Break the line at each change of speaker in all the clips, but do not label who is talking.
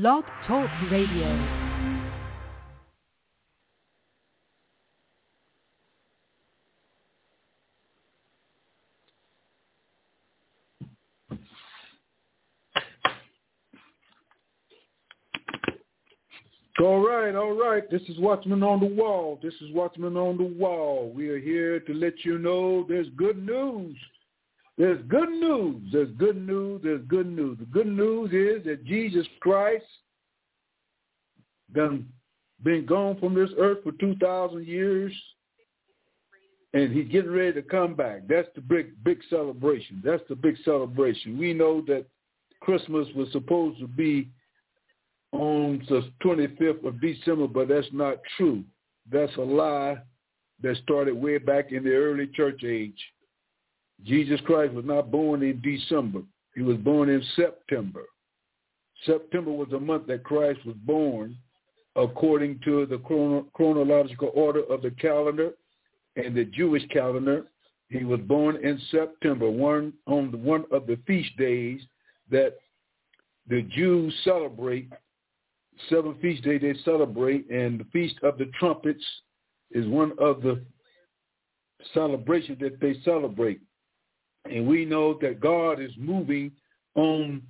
Blog Talk Radio.
All right, all right. This is Watchman on the Wall. This is Watchman on the Wall. We are here to let you know there's good news. There's good news. There's good news. There's good news. The good news is that Jesus Christ done been gone from this earth for 2,000 years, and he's getting ready to come back. That's the big, big celebration. That's the big celebration. We know that Christmas was supposed to be on the 25th of December, but that's not true. That's a lie that started way back in the early church age. Jesus Christ was not born in December. He was born in September. September was the month that Christ was born according to the chronological order of the calendar and the Jewish calendar. He was born in September, one on one of the feast days that the Jews celebrate seven feast days they celebrate, and the Feast of the Trumpets is one of the celebrations that they celebrate. And we know that God is moving on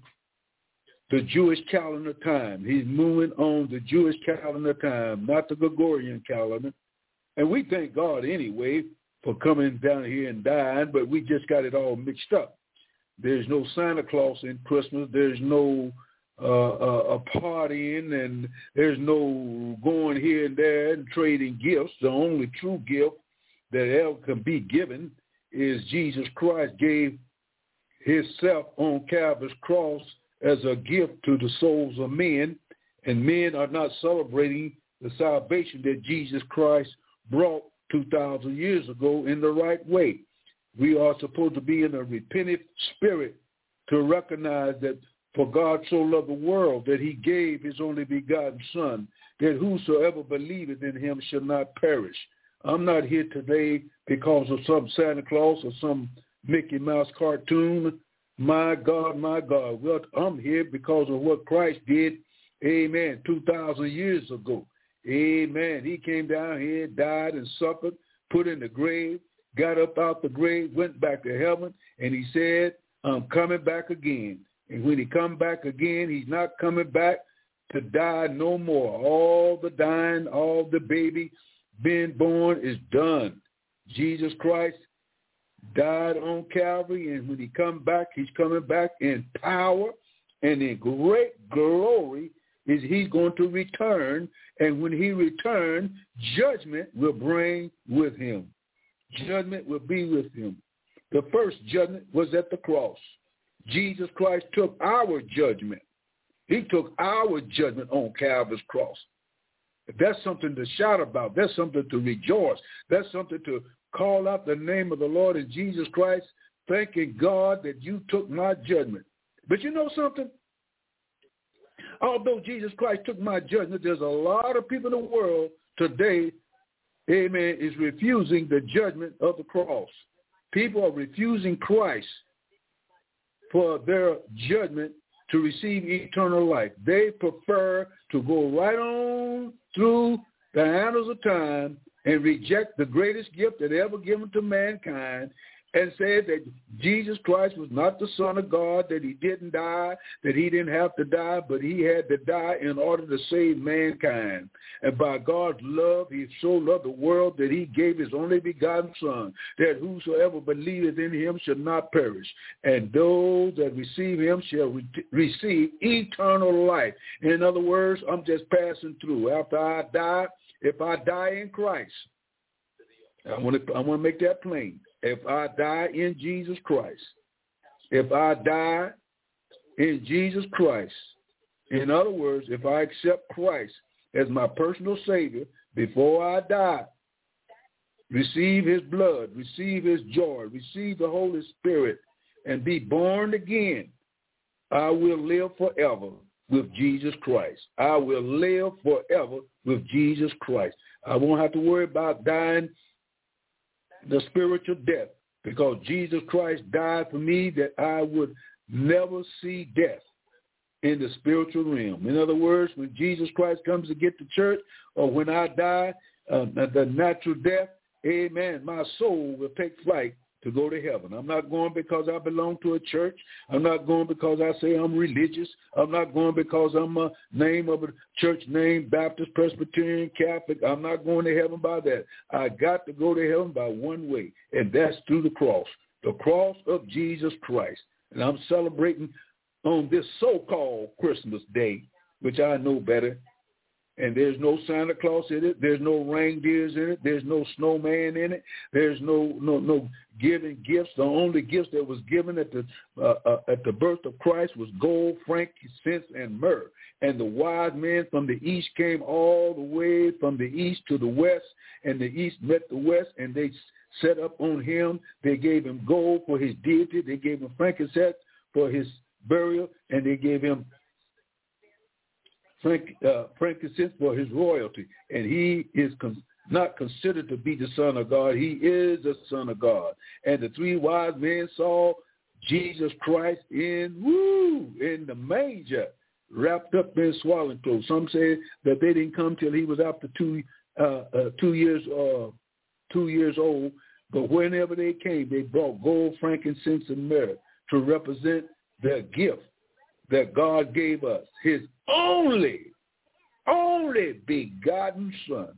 the Jewish calendar time. He's moving on the Jewish calendar time, not the Gregorian calendar. And we thank God anyway for coming down here and dying, but we just got it all mixed up. There's no Santa Claus in Christmas. There's no uh, a, a partying and there's no going here and there and trading gifts. The only true gift that ever can be given is Jesus Christ gave himself on Calvary's cross as a gift to the souls of men, and men are not celebrating the salvation that Jesus Christ brought 2,000 years ago in the right way. We are supposed to be in a repentant spirit to recognize that for God so loved the world that he gave his only begotten son, that whosoever believeth in him shall not perish. I'm not here today because of some Santa Claus or some Mickey Mouse cartoon. My God, my God. Well, I'm here because of what Christ did, amen, 2,000 years ago. Amen. He came down here, died and suffered, put in the grave, got up out the grave, went back to heaven, and he said, I'm coming back again. And when he come back again, he's not coming back to die no more. All the dying, all the baby being born is done. Jesus Christ died on Calvary, and when he come back, he's coming back in power and in great glory is he's going to return. And when he returns, judgment will bring with him. Judgment will be with him. The first judgment was at the cross. Jesus Christ took our judgment. He took our judgment on Calvary's cross. That's something to shout about. That's something to rejoice. That's something to call out the name of the Lord and Jesus Christ, thanking God that you took my judgment. But you know something? Although Jesus Christ took my judgment, there's a lot of people in the world today, amen, is refusing the judgment of the cross. People are refusing Christ for their judgment to receive eternal life. They prefer to go right on through the annals of time and reject the greatest gift that ever given to mankind and said that Jesus Christ was not the Son of God, that he didn't die, that he didn't have to die, but he had to die in order to save mankind. And by God's love, he so loved the world that he gave his only begotten Son, that whosoever believeth in him shall not perish, and those that receive him shall re- receive eternal life. In other words, I'm just passing through. After I die, if I die in Christ, I want to I want to make that plain if I die in Jesus Christ, if I die in Jesus Christ, in other words, if I accept Christ as my personal Savior before I die, receive his blood, receive his joy, receive the Holy Spirit, and be born again, I will live forever with Jesus Christ. I will live forever with Jesus Christ. I won't have to worry about dying the spiritual death because Jesus Christ died for me that I would never see death. in the spiritual realm. In other words, when Jesus Christ comes to get the church, or when I die, uh, the natural death, amen, my soul will take flight to go to heaven. I'm not going because I belong to a church. I'm not going because I say I'm religious. I'm not going because I'm a name of a church name, Baptist, Presbyterian, Catholic. I'm not going to heaven by that. I got to go to heaven by one way, and that's through the cross, the cross of Jesus Christ. And I'm celebrating on this so-called Christmas day, which I know better. And there's no Santa Claus in it. There's no reindeers in it. There's no snowman in it. There's no no no giving gifts. The only gifts that was given at the uh, uh, at the birth of Christ was gold, frankincense, and myrrh. And the wise men from the east came all the way from the east to the west, and the east met the west, and they set up on him. They gave him gold for his deity. They gave him frankincense for his burial, and they gave him frank, uh, frankincense for his royalty. And he is con- not considered to be the Son of God. He is the Son of God. And the three wise men saw Jesus Christ in woo in the manger, wrapped up in swaddling clothes. Some say that they didn't come till he was after two uh, uh, two years uh, two years old. But whenever they came, they brought gold, frankincense, and myrrh to represent the gift that God gave us, his only, only begotten son.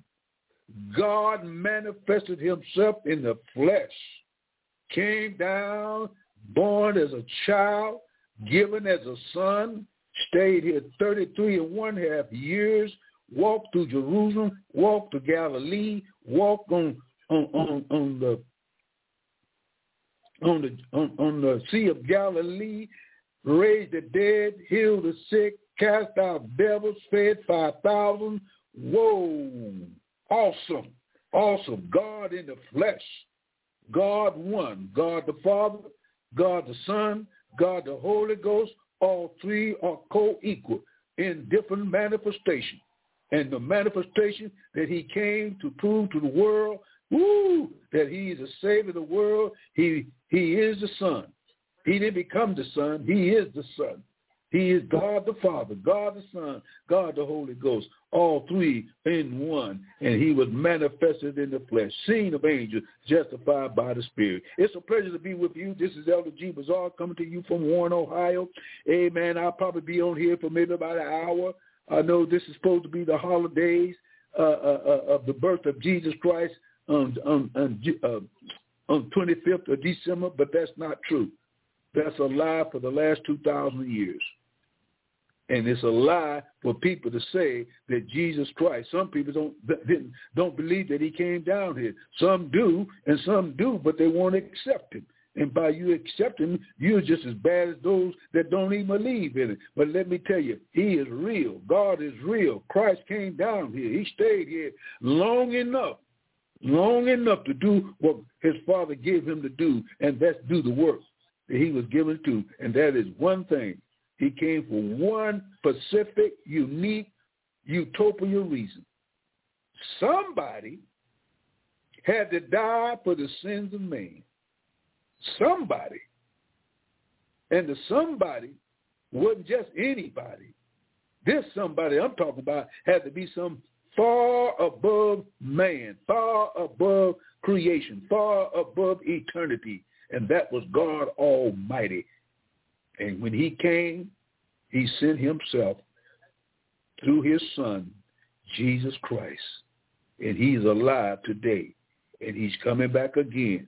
God manifested himself in the flesh, came down, born as a child, given as a son, stayed here 33 and one half years, walked through Jerusalem, walked to Galilee, walked on on, on, on the on the on, on the Sea of Galilee, raised the dead, healed the sick, cast out devils, fed 5,000. Whoa, awesome, awesome. God in the flesh. God one. God the Father, God the Son, God the Holy Ghost. All three are co-equal in different manifestations. And the manifestation that he came to prove to the world, woo, that he is the Savior of the world. He, he is the Son. He didn't become the Son. He is the Son. He is God the Father, God the Son, God the Holy Ghost, all three in one. And he was manifested in the flesh, seen of angels, justified by the Spirit. It's a pleasure to be with you. This is Elder G. Bazaar coming to you from Warren, Ohio. Amen. I'll probably be on here for maybe about an hour. I know this is supposed to be the holidays uh, uh, uh of the birth of Jesus Christ on, on, on, uh, on 25th of December, but that's not true. That's a lie for the last 2,000 years. And it's a lie for people to say that Jesus Christ. Some people don't don't believe that he came down here. Some do, and some do, but they won't accept him. And by you accepting him, you're just as bad as those that don't even believe in it. But let me tell you, he is real. God is real. Christ came down here. He stayed here long enough, long enough to do what his father gave him to do, and that's do the work that he was given to, and that is one thing. He came for one specific, unique, utopian reason. Somebody had to die for the sins of man. Somebody. And the somebody wasn't just anybody. This somebody I'm talking about had to be some far above man, far above creation, far above eternity and that was God Almighty. And when he came, he sent himself through his son, Jesus Christ. And he's alive today. And he's coming back again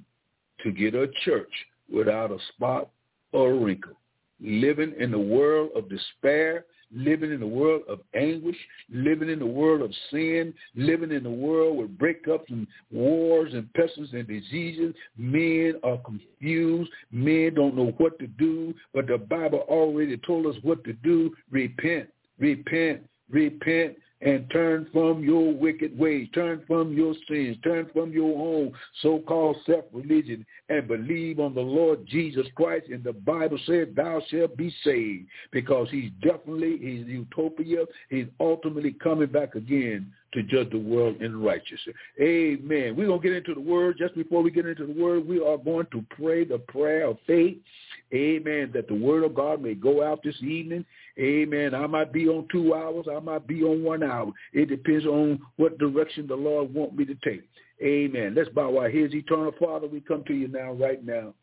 to get a church without a spot or a wrinkle, living in the world of despair living in a world of anguish, living in a world of sin, living in a world with breakups and wars and pestilence and diseases. Men are confused. Men don't know what to do, but the Bible already told us what to do. Repent, repent, repent, and turn from your wicked ways, turn from your sins, turn from your own so-called self-religion, and believe on the Lord Jesus Christ. And the Bible said, thou shalt be saved, because he's definitely, he's utopia, he's ultimately coming back again to judge the world in righteousness. Amen. We're going to get into the word. Just before we get into the word, we are going to pray the prayer of faith. Amen. That the word of God may go out this evening. Amen. I might be on two hours. I might be on one hour. It depends on what direction the Lord want me to take. Amen. Let's bow our heads. Eternal Father, we come to you now, right now.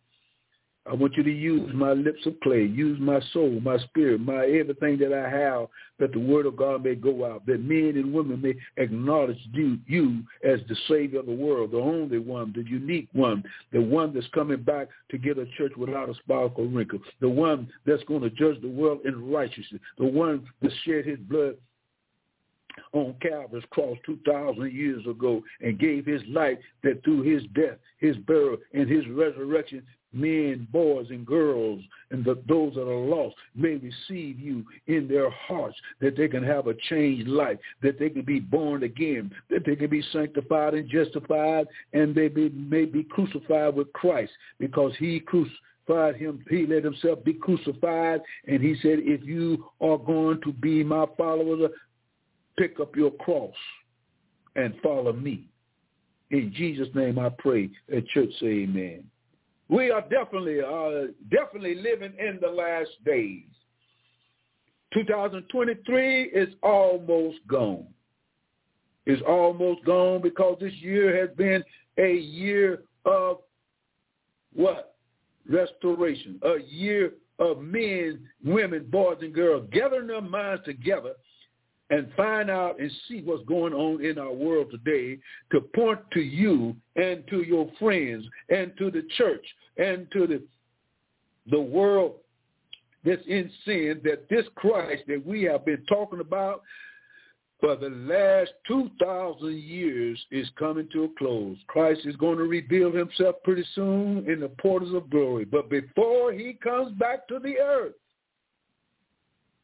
I want you to use my lips of clay, use my soul, my spirit, my everything that I have, that the word of God may go out, that men and women may acknowledge you, you as the Savior of the world, the only one, the unique one, the one that's coming back to get a church without a spark or wrinkle, the one that's going to judge the world in righteousness, the one that shed his blood on Calvary's cross 2,000 years ago and gave his life that through his death, his burial, and his resurrection, men, boys, and girls, and the, those that are lost may receive you in their hearts, that they can have a changed life, that they can be born again, that they can be sanctified and justified, and they be, may be crucified with Christ because he crucified him. He let himself be crucified, and he said, if you are going to be my followers, pick up your cross and follow me. In Jesus' name I pray. At church say amen. We are definitely uh, definitely living in the last days. 2023 is almost gone. It's almost gone because this year has been a year of what? Restoration. A year of men, women, boys, and girls gathering their minds together and find out and see what's going on in our world today to point to you and to your friends and to the church and to the the world that's in sin that this Christ that we have been talking about for the last 2,000 years is coming to a close. Christ is going to reveal himself pretty soon in the portals of glory. But before he comes back to the earth,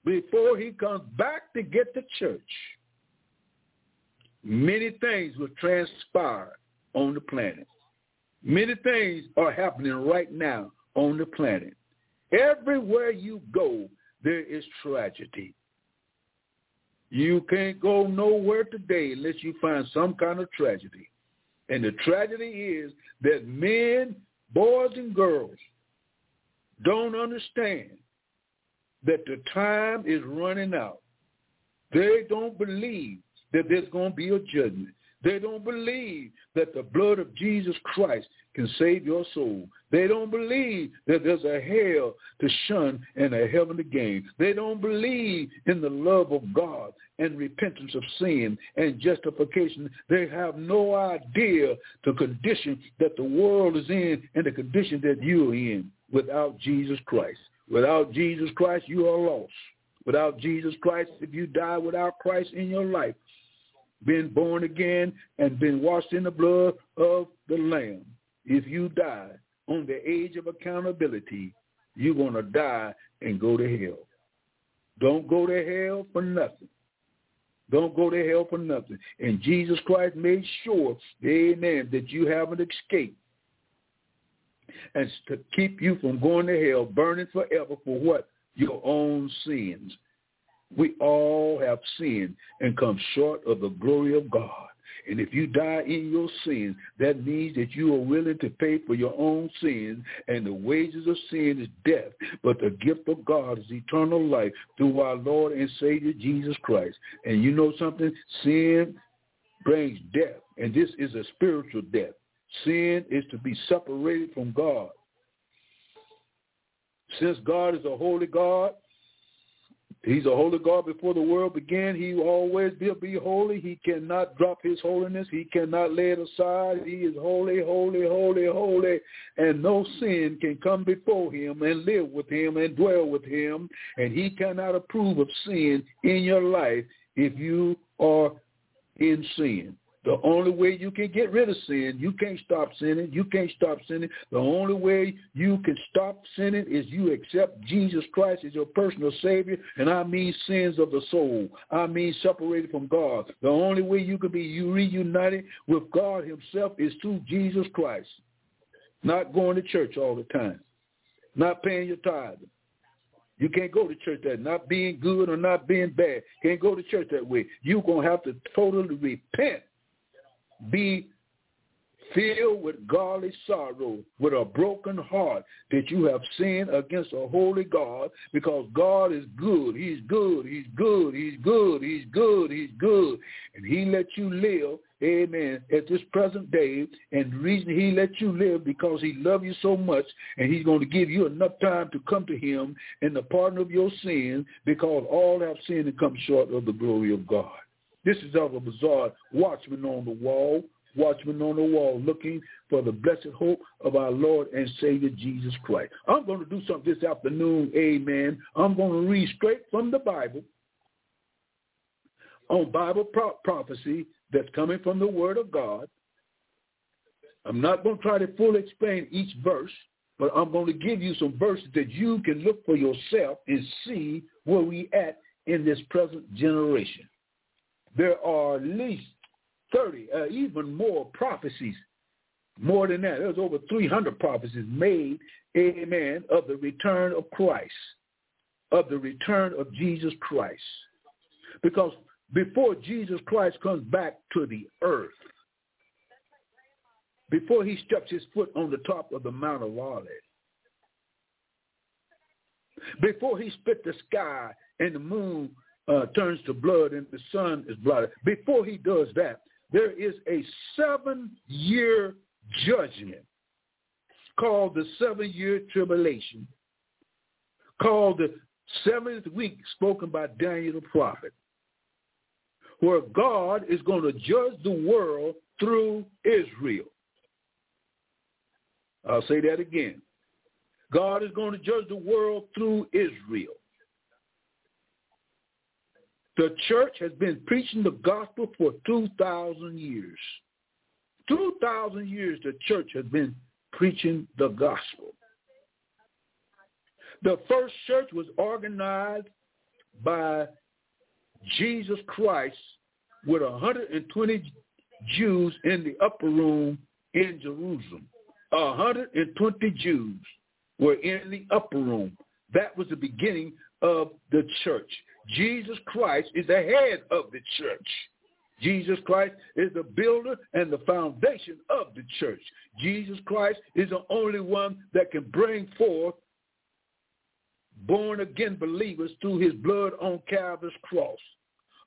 before he comes back to get the church, many things will transpire on the planet. Many things are happening right now on the planet. Everywhere you go, there is tragedy. You can't go nowhere today unless you find some kind of tragedy. And the tragedy is that men, boys, and girls don't understand that the time is running out. They don't believe that there's going to be a judgment. They don't believe that the blood of Jesus Christ can save your soul. They don't believe that there's a hell to shun and a heaven to gain. They don't believe in the love of God and repentance of sin and justification. They have no idea the condition that the world is in and the condition that you're in without Jesus Christ. Without Jesus Christ, you are lost. Without Jesus Christ, if you die without Christ in your life, been born again and been washed in the blood of the Lamb, if you die on the age of accountability, you're going to die and go to hell. Don't go to hell for nothing. Don't go to hell for nothing. And Jesus Christ made sure, amen, that you have an escape and to keep you from going to hell, burning forever for what? Your own sins. We all have sinned and come short of the glory of God. And if you die in your sins, that means that you are willing to pay for your own sins, and the wages of sin is death. But the gift of God is eternal life through our Lord and Savior Jesus Christ. And you know something? Sin brings death, and this is a spiritual death. Sin is to be separated from God. Since God is a holy God, He's a holy God before the world began. He will always be, be holy. He cannot drop his holiness. He cannot lay it aside. He is holy, holy, holy, holy. And no sin can come before him and live with him and dwell with him. And he cannot approve of sin in your life if you are in sin. The only way you can get rid of sin, you can't stop sinning. You can't stop sinning. The only way you can stop sinning is you accept Jesus Christ as your personal Savior. And I mean sins of the soul. I mean separated from God. The only way you can be reunited with God himself is through Jesus Christ. Not going to church all the time. Not paying your tithe. You can't go to church that not being good or not being bad. Can't go to church that way. You're going to have to totally repent. Be filled with godly sorrow, with a broken heart that you have sinned against a holy God because God is good. He's good. He's good. He's good. He's good. He's good. And he let you live amen, at this present day. And the reason he let you live because he loves you so much and he's going to give you enough time to come to him and the pardon of your sins because all have sinned and come short of the glory of God. This is Elder Bazaar, watchman on the wall, watchman on the wall, looking for the blessed hope of our Lord and Savior Jesus Christ. I'm going to do something this afternoon, amen. I'm going to read straight from the Bible on Bible pro- prophecy that's coming from the Word of God. I'm not going to try to fully explain each verse, but I'm going to give you some verses that you can look for yourself and see where we at in this present generation. There are at least 30, uh, even more prophecies, more than that. There's over 300 prophecies made, amen, of the return of Christ, of the return of Jesus Christ. Because before Jesus Christ comes back to the earth, before he steps his foot on the top of the Mount of Olives, before he split the sky and the moon uh, turns to blood and the sun is blood, before he does that, there is a seven-year judgment called the seven-year tribulation, called the seventh week spoken by Daniel the prophet where God is going to judge the world through Israel. I'll say that again. God is going to judge the world through Israel. The church has been preaching the gospel for 2,000 years. 2,000 years the church has been preaching the gospel. The first church was organized by Jesus Christ with 120 Jews in the upper room in Jerusalem. 120 Jews were in the upper room. That was the beginning of the church. Jesus Christ is the head of the church. Jesus Christ is the builder and the foundation of the church. Jesus Christ is the only one that can bring forth born again believers through his blood on Calvary's cross.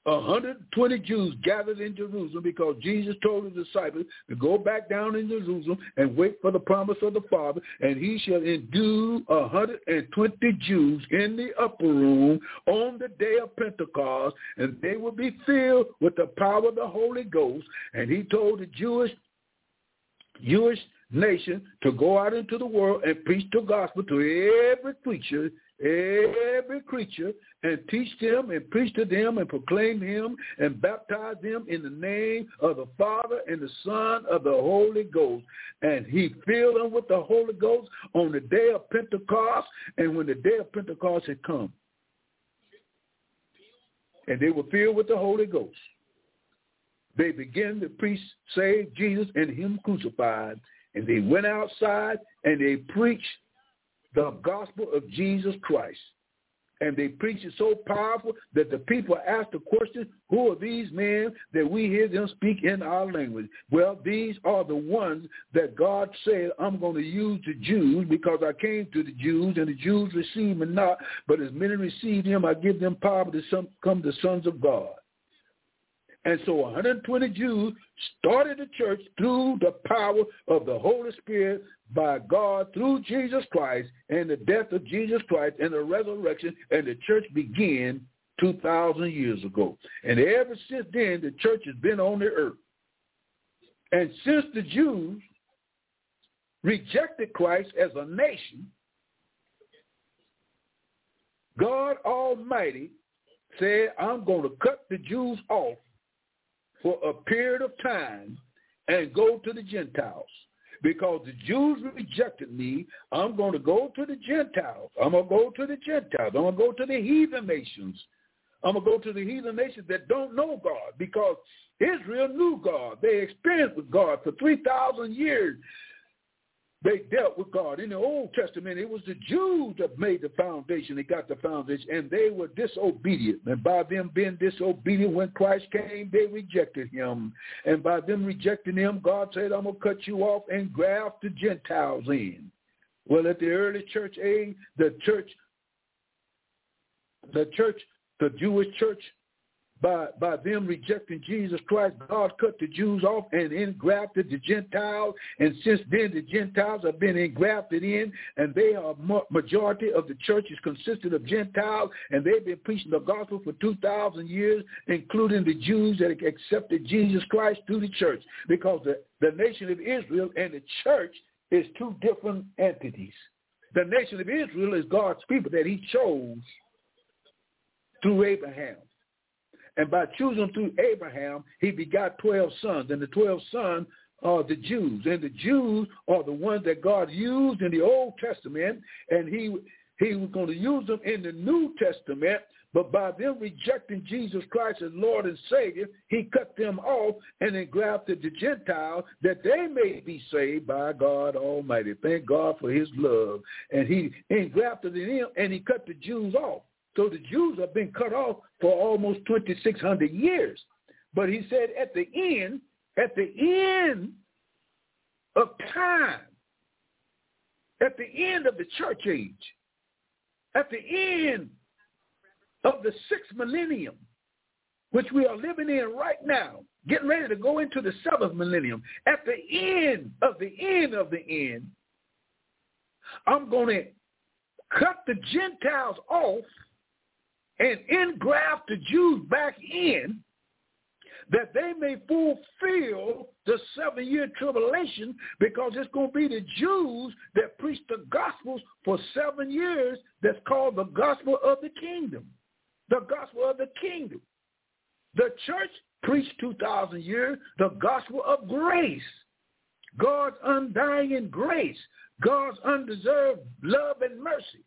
120 Jews gathered in Jerusalem because Jesus told his disciples to go back down in Jerusalem and wait for the promise of the Father, and he shall endue 120 Jews in the upper room on the day of Pentecost, and they will be filled with the power of the Holy Ghost. And he told the Jewish Jewish nation to go out into the world and preach the gospel to every creature every creature and teach them and preach to them and proclaim him and baptize them in the name of the Father and the Son of the Holy Ghost. And he filled them with the Holy Ghost on the day of Pentecost and when the day of Pentecost had come. And they were filled with the Holy Ghost. They began to preach, say Jesus and him crucified. And they went outside and they preached the gospel of Jesus Christ. And they preach it so powerful that the people ask the question, who are these men that we hear them speak in our language? Well, these are the ones that God said, I'm going to use the Jews because I came to the Jews and the Jews received me not, but as many receive him, I give them power to come the sons of God. And so 120 Jews started the church through the power of the Holy Spirit by God through Jesus Christ and the death of Jesus Christ and the resurrection, and the church began 2,000 years ago. And ever since then, the church has been on the earth. And since the Jews rejected Christ as a nation, God Almighty said, I'm going to cut the Jews off for a period of time and go to the Gentiles. Because the Jews rejected me, I'm going to go to the Gentiles. I'm going to go to the Gentiles. I'm going to go to the heathen nations. I'm going to go to the heathen nations that don't know God because Israel knew God. They experienced with God for 3,000 years. They dealt with God. In the Old Testament, it was the Jews that made the foundation. They got the foundation, and they were disobedient. And by them being disobedient, when Christ came, they rejected him. And by them rejecting him, God said, I'm going to cut you off and graft the Gentiles in. Well, at the early church age, the church, the church, the Jewish church by, by them rejecting Jesus Christ, God cut the Jews off and engrafted the Gentiles. And since then, the Gentiles have been engrafted in, and they are majority of the church is consisted of Gentiles, and they've been preaching the gospel for 2,000 years, including the Jews that accepted Jesus Christ through the church, because the, the nation of Israel and the church is two different entities. The nation of Israel is God's people that he chose through Abraham. And by choosing through Abraham, he begot 12 sons. And the 12 sons are the Jews. And the Jews are the ones that God used in the Old Testament. And he, he was going to use them in the New Testament. But by them rejecting Jesus Christ as Lord and Savior, he cut them off and engrafted the Gentiles that they may be saved by God Almighty. Thank God for his love. And he engrafted them and he cut the Jews off. So the Jews have been cut off for almost 2,600 years. But he said at the end, at the end of time, at the end of the church age, at the end of the sixth millennium, which we are living in right now, getting ready to go into the seventh millennium, at the end of the end of the end, I'm going to cut the Gentiles off and engraft the Jews back in that they may fulfill the seven-year tribulation because it's going to be the Jews that preach the gospels for seven years that's called the gospel of the kingdom. The gospel of the kingdom. The church preached 2,000 years the gospel of grace. God's undying grace. God's undeserved love and mercy.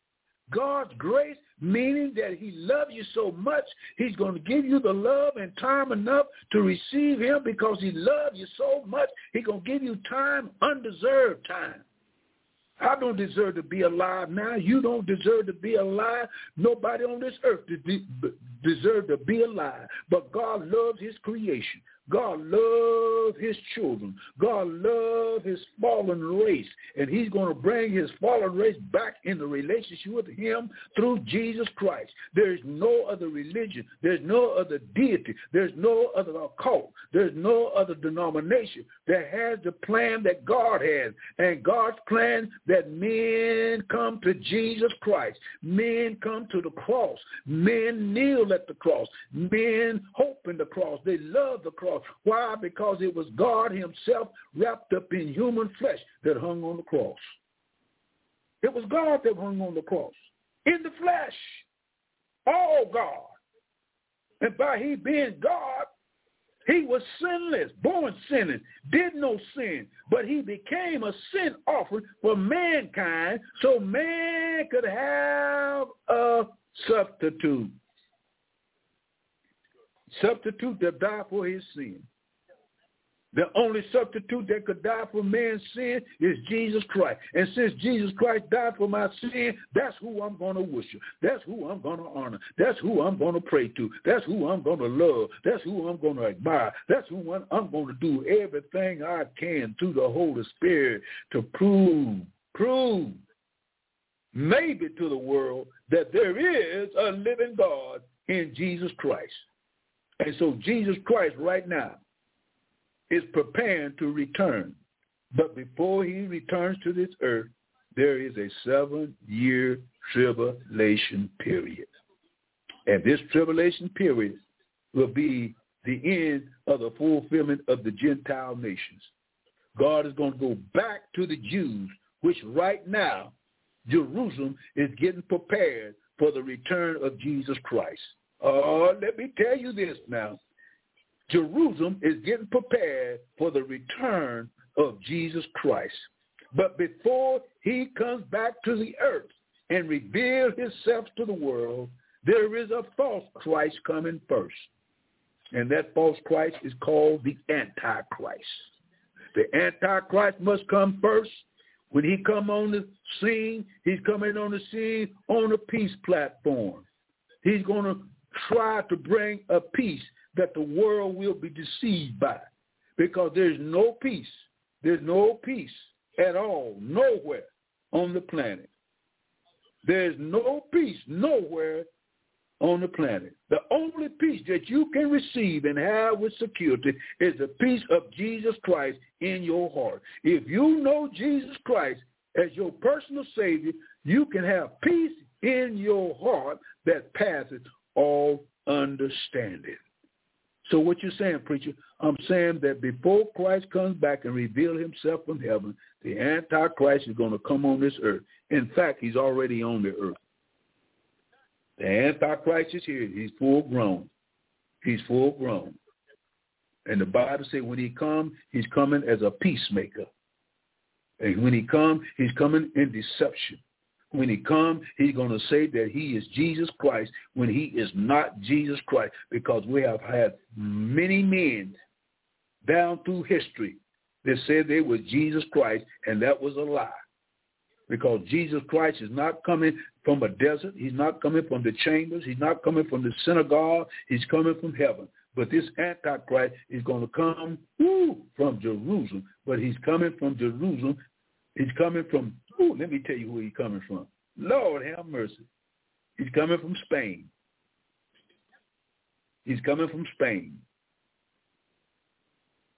God's grace, meaning that he loves you so much, he's going to give you the love and time enough to receive him because he loves you so much. He's going to give you time, undeserved time. I don't deserve to be alive now. You don't deserve to be alive. Nobody on this earth deserve to be alive. But God loves his creation. God loves his children. God loves his fallen race. And he's going to bring his fallen race back in the relationship with him through Jesus Christ. There's no other religion. There's no other deity. There's no other cult. There's no other denomination that has the plan that God has. And God's plan that men come to Jesus Christ. Men come to the cross. Men kneel at the cross. Men hope in the cross. They love the cross cross. Why? Because it was God himself wrapped up in human flesh that hung on the cross. It was God that hung on the cross in the flesh. All God. And by he being God, he was sinless, born sinning, did no sin, but he became a sin offering for mankind so man could have a substitute substitute that died for his sin. The only substitute that could die for man's sin is Jesus Christ. And since Jesus Christ died for my sin, that's who I'm going to worship. That's who I'm going to honor. That's who I'm going to pray to. That's who I'm going to love. That's who I'm going to admire. That's who I'm going to do everything I can through the Holy Spirit to prove, prove, maybe to the world that there is a living God in Jesus Christ. And so Jesus Christ right now is preparing to return. But before he returns to this earth, there is a seven-year tribulation period. And this tribulation period will be the end of the fulfillment of the Gentile nations. God is going to go back to the Jews, which right now, Jerusalem is getting prepared for the return of Jesus Christ. Oh, let me tell you this now. Jerusalem is getting prepared for the return of Jesus Christ. But before he comes back to the earth and reveals himself to the world, there is a false Christ coming first. And that false Christ is called the Antichrist. The Antichrist must come first. When he come on the scene, he's coming on the scene on a peace platform. He's going to try to bring a peace that the world will be deceived by because there's no peace. There's no peace at all, nowhere on the planet. There's no peace nowhere on the planet. The only peace that you can receive and have with security is the peace of Jesus Christ in your heart. If you know Jesus Christ as your personal Savior, you can have peace in your heart that passes all understanding. So what you're saying, preacher, I'm saying that before Christ comes back and reveal himself from heaven, the Antichrist is going to come on this earth. In fact, he's already on the earth. The Antichrist is here. He's full grown. He's full grown. And the Bible says when he comes, he's coming as a peacemaker. And when he comes, he's coming in deception. When he comes, he's going to say that he is Jesus Christ when he is not Jesus Christ because we have had many men down through history that said they were Jesus Christ, and that was a lie because Jesus Christ is not coming from a desert. He's not coming from the chambers. He's not coming from the synagogue. He's coming from heaven. But this Antichrist is going to come woo, from Jerusalem. But he's coming from Jerusalem. He's coming from, ooh, let me tell you where he's coming from. Lord have mercy. He's coming from Spain. He's coming from Spain.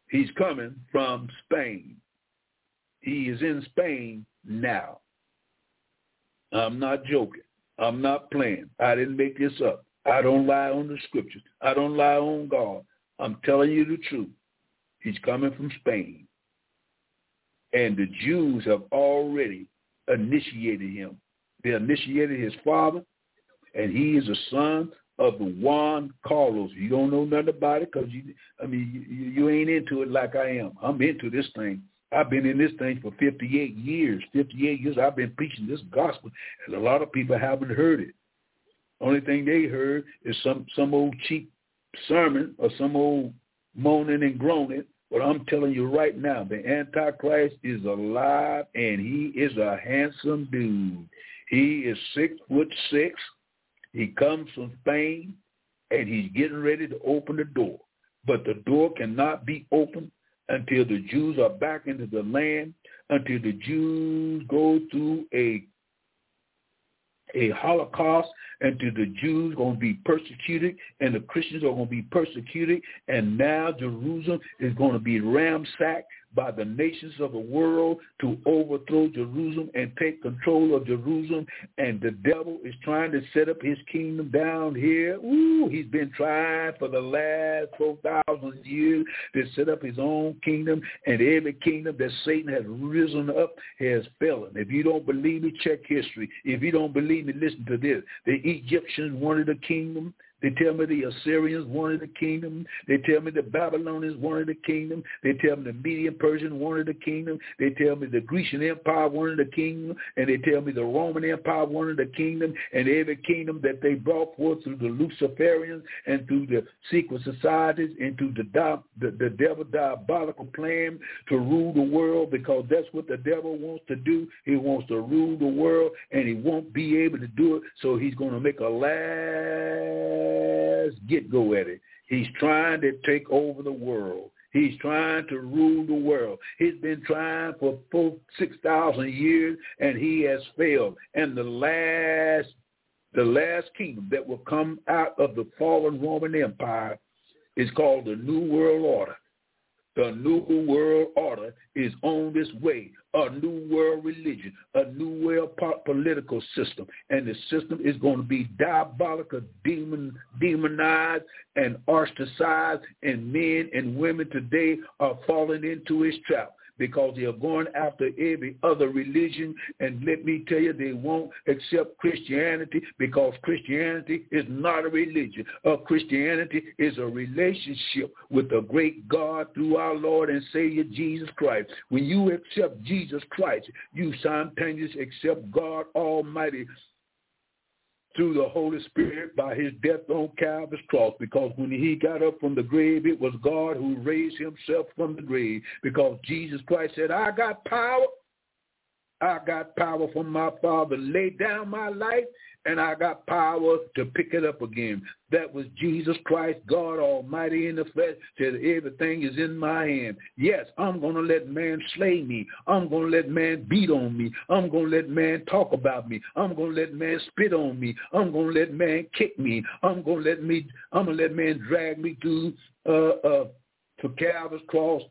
He's coming from Spain. He is in Spain now. I'm not joking. I'm not playing. I didn't make this up. I don't lie on the scriptures. I don't lie on God. I'm telling you the truth. He's coming from Spain. And the Jews have already initiated him. They initiated his father, and he is a son of the Juan Carlos. You don't know nothing about it because you, I mean, you, you ain't into it like I am. I'm into this thing. I've been in this thing for 58 years. 58 years I've been preaching this gospel, and a lot of people haven't heard it. Only thing they heard is some some old cheap sermon or some old moaning and groaning. But I'm telling you right now, the Antichrist is alive, and he is a handsome dude. He is six foot six. He comes from Spain, and he's getting ready to open the door. But the door cannot be opened until the Jews are back into the land, until the Jews go through a a Holocaust and to the Jews going to be persecuted and the Christians are going to be persecuted and now Jerusalem is going to be ransacked by the nations of the world to overthrow Jerusalem and take control of Jerusalem. And the devil is trying to set up his kingdom down here. Ooh, he's been trying for the last 4,000 years to set up his own kingdom. And every kingdom that Satan has risen up has fallen. If you don't believe me, check history. If you don't believe me, listen to this. The Egyptians wanted a kingdom. They tell me the Assyrians wanted the kingdom. They tell me the Babylonians wanted the kingdom. They tell me the Median Persian wanted the kingdom. They tell me the Grecian Empire wanted the kingdom. And they tell me the Roman Empire wanted the kingdom. And every kingdom that they brought forth through the Luciferians and through the secret societies and through the, the, the devil diabolical plan to rule the world because that's what the devil wants to do. He wants to rule the world and he won't be able to do it. So he's going to make a last last get-go at it. He's trying to take over the world. He's trying to rule the world. He's been trying for four, 6,000 years, and he has failed. And the last, the last kingdom that will come out of the fallen Roman Empire is called the New World Order. The new world order is on this way. A new world religion, a new world political system. And the system is going to be diabolical, demon, demonized, and ostracized. And men and women today are falling into its trap because they are going after every other religion. And let me tell you, they won't accept Christianity because Christianity is not a religion. Uh, Christianity is a relationship with the great God through our Lord and Savior Jesus Christ. When you accept Jesus Christ, you simultaneously accept God Almighty through the Holy Spirit by his death on Calvary's cross because when he got up from the grave, it was God who raised himself from the grave because Jesus Christ said, I got power I got power from my Father. Lay down my life and I got power to pick it up again. That was Jesus Christ, God Almighty in the flesh, said everything is in my hand. Yes, I'm going to let man slay me. I'm going to let man beat on me. I'm going to let man talk about me. I'm going to let man spit on me. I'm going to let man kick me. I'm going to let me, I'm going to let man drag me to, uh, uh, to Calvary's cross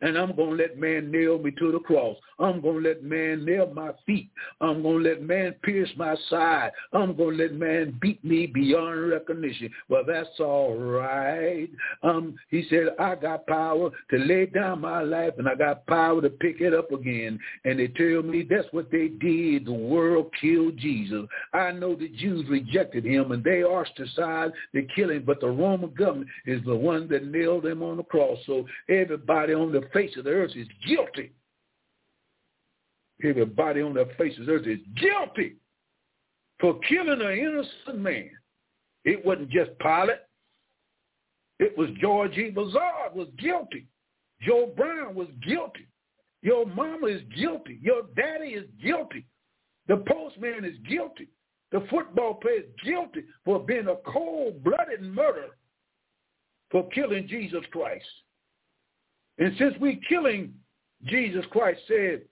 and I'm going to let man nail me to the cross. I'm going to let man nail my feet. I'm going to let man pierce my side. I'm going to let man beat me beyond recognition. Well, that's all right. Um, he said, I got power to lay down my life and I got power to pick it up again. And they tell me that's what they did. The world killed Jesus. I know the Jews rejected him and they ostracized the killing, but the Roman government is the one that nailed him on the cross. So everybody on the face of the earth is guilty. Everybody on the face of the earth is guilty for killing an innocent man. It wasn't just Pilate. It was George E. Bazard was guilty. Joe Brown was guilty. Your mama is guilty. Your daddy is guilty. The postman is guilty. The football player is guilty for being a cold-blooded murderer for killing Jesus Christ. And since we killing, Jesus Christ said,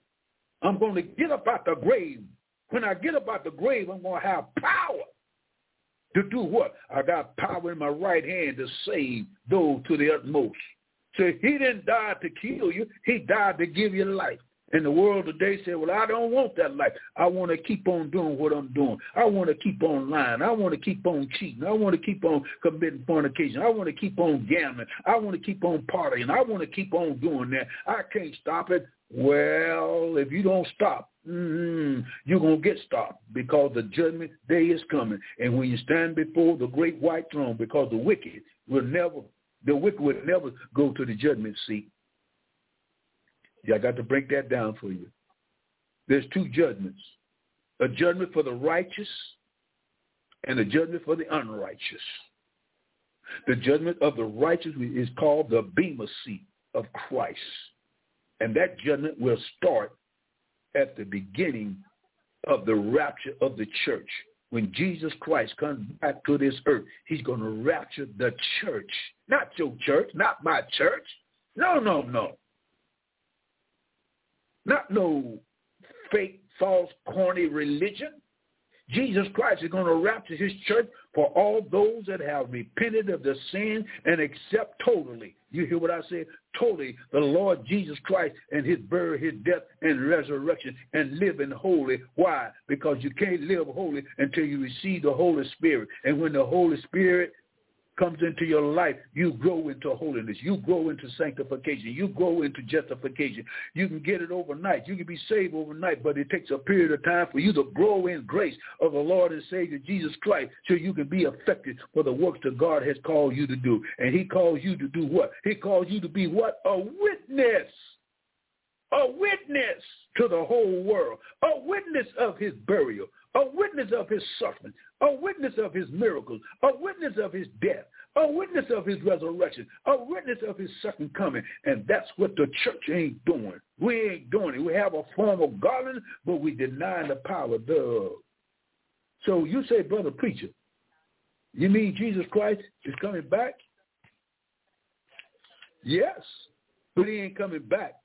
I'm going to get up out the grave. When I get up out the grave, I'm going to have power to do what? I got power in my right hand to save those to the utmost. So he didn't die to kill you. He died to give you life. And the world today said, well, I don't want that life. I want to keep on doing what I'm doing. I want to keep on lying. I want to keep on cheating. I want to keep on committing fornication. I want to keep on gambling. I want to keep on partying. I want to keep on doing that. I can't stop it. Well, if you don't stop, mm-hmm, you're going to get stopped because the judgment day is coming. And when you stand before the great white throne, because the wicked will never, the wicked will never go to the judgment seat. Yeah, I got to break that down for you. There's two judgments. A judgment for the righteous and a judgment for the unrighteous. The judgment of the righteous is called the bema seat of Christ. And that judgment will start at the beginning of the rapture of the church. When Jesus Christ comes back to this earth, he's going to rapture the church. Not your church, not my church. No, no, no. Not no fake, false, corny religion. Jesus Christ is going to rapture his church for all those that have repented of their sin and accept totally. You hear what I said? Totally the Lord Jesus Christ and his burial, his death, and resurrection and living holy. Why? Because you can't live holy until you receive the Holy Spirit. And when the Holy Spirit comes into your life, you grow into holiness. You grow into sanctification. You grow into justification. You can get it overnight. You can be saved overnight, but it takes a period of time for you to grow in grace of the Lord and Savior Jesus Christ so you can be effective for the works that God has called you to do. And he calls you to do what? He calls you to be what? A witness a witness to the whole world, a witness of his burial, a witness of his suffering, a witness of his miracles, a witness of his death, a witness of his resurrection, a witness of his second coming. And that's what the church ain't doing. We ain't doing it. We have a form of godliness, but we deny the power thereof. So you say, brother preacher, you mean Jesus Christ is coming back? Yes, but he ain't coming back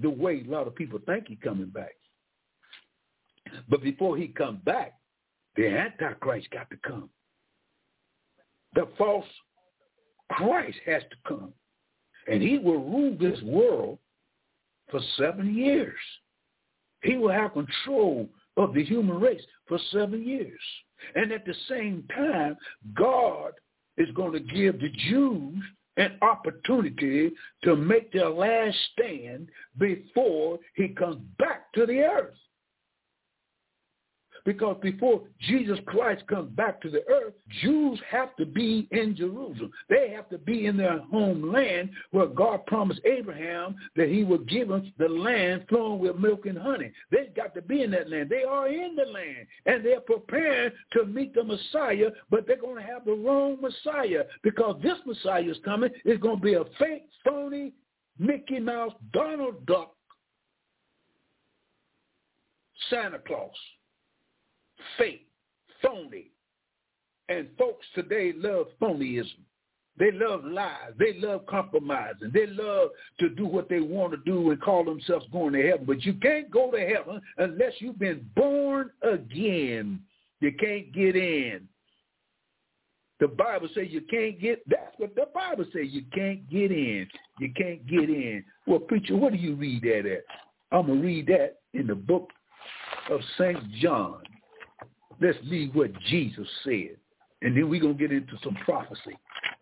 the way a lot of people think he's coming back. But before he comes back, the Antichrist got to come. The false Christ has to come. And he will rule this world for seven years. He will have control of the human race for seven years. And at the same time, God is going to give the Jews an opportunity to make their last stand before he comes back to the earth. Because before Jesus Christ comes back to the earth, Jews have to be in Jerusalem. They have to be in their homeland where God promised Abraham that he would give them the land flowing with milk and honey. They've got to be in that land. They are in the land, and they're preparing to meet the Messiah, but they're going to have the wrong Messiah because this Messiah is coming. It's going to be a fake, phony, Mickey Mouse, Donald Duck Santa Claus, fake, phony. And folks today love phonyism. They love lies. They love compromising. They love to do what they want to do and call themselves going to heaven. But you can't go to heaven unless you've been born again. You can't get in. The Bible says you can't get, that's what the Bible says. You can't get in. You can't get in. Well, preacher, what do you read that at? I'm to read that in the book of St. John. Let's read what Jesus said. And then we're going to get into some prophecy.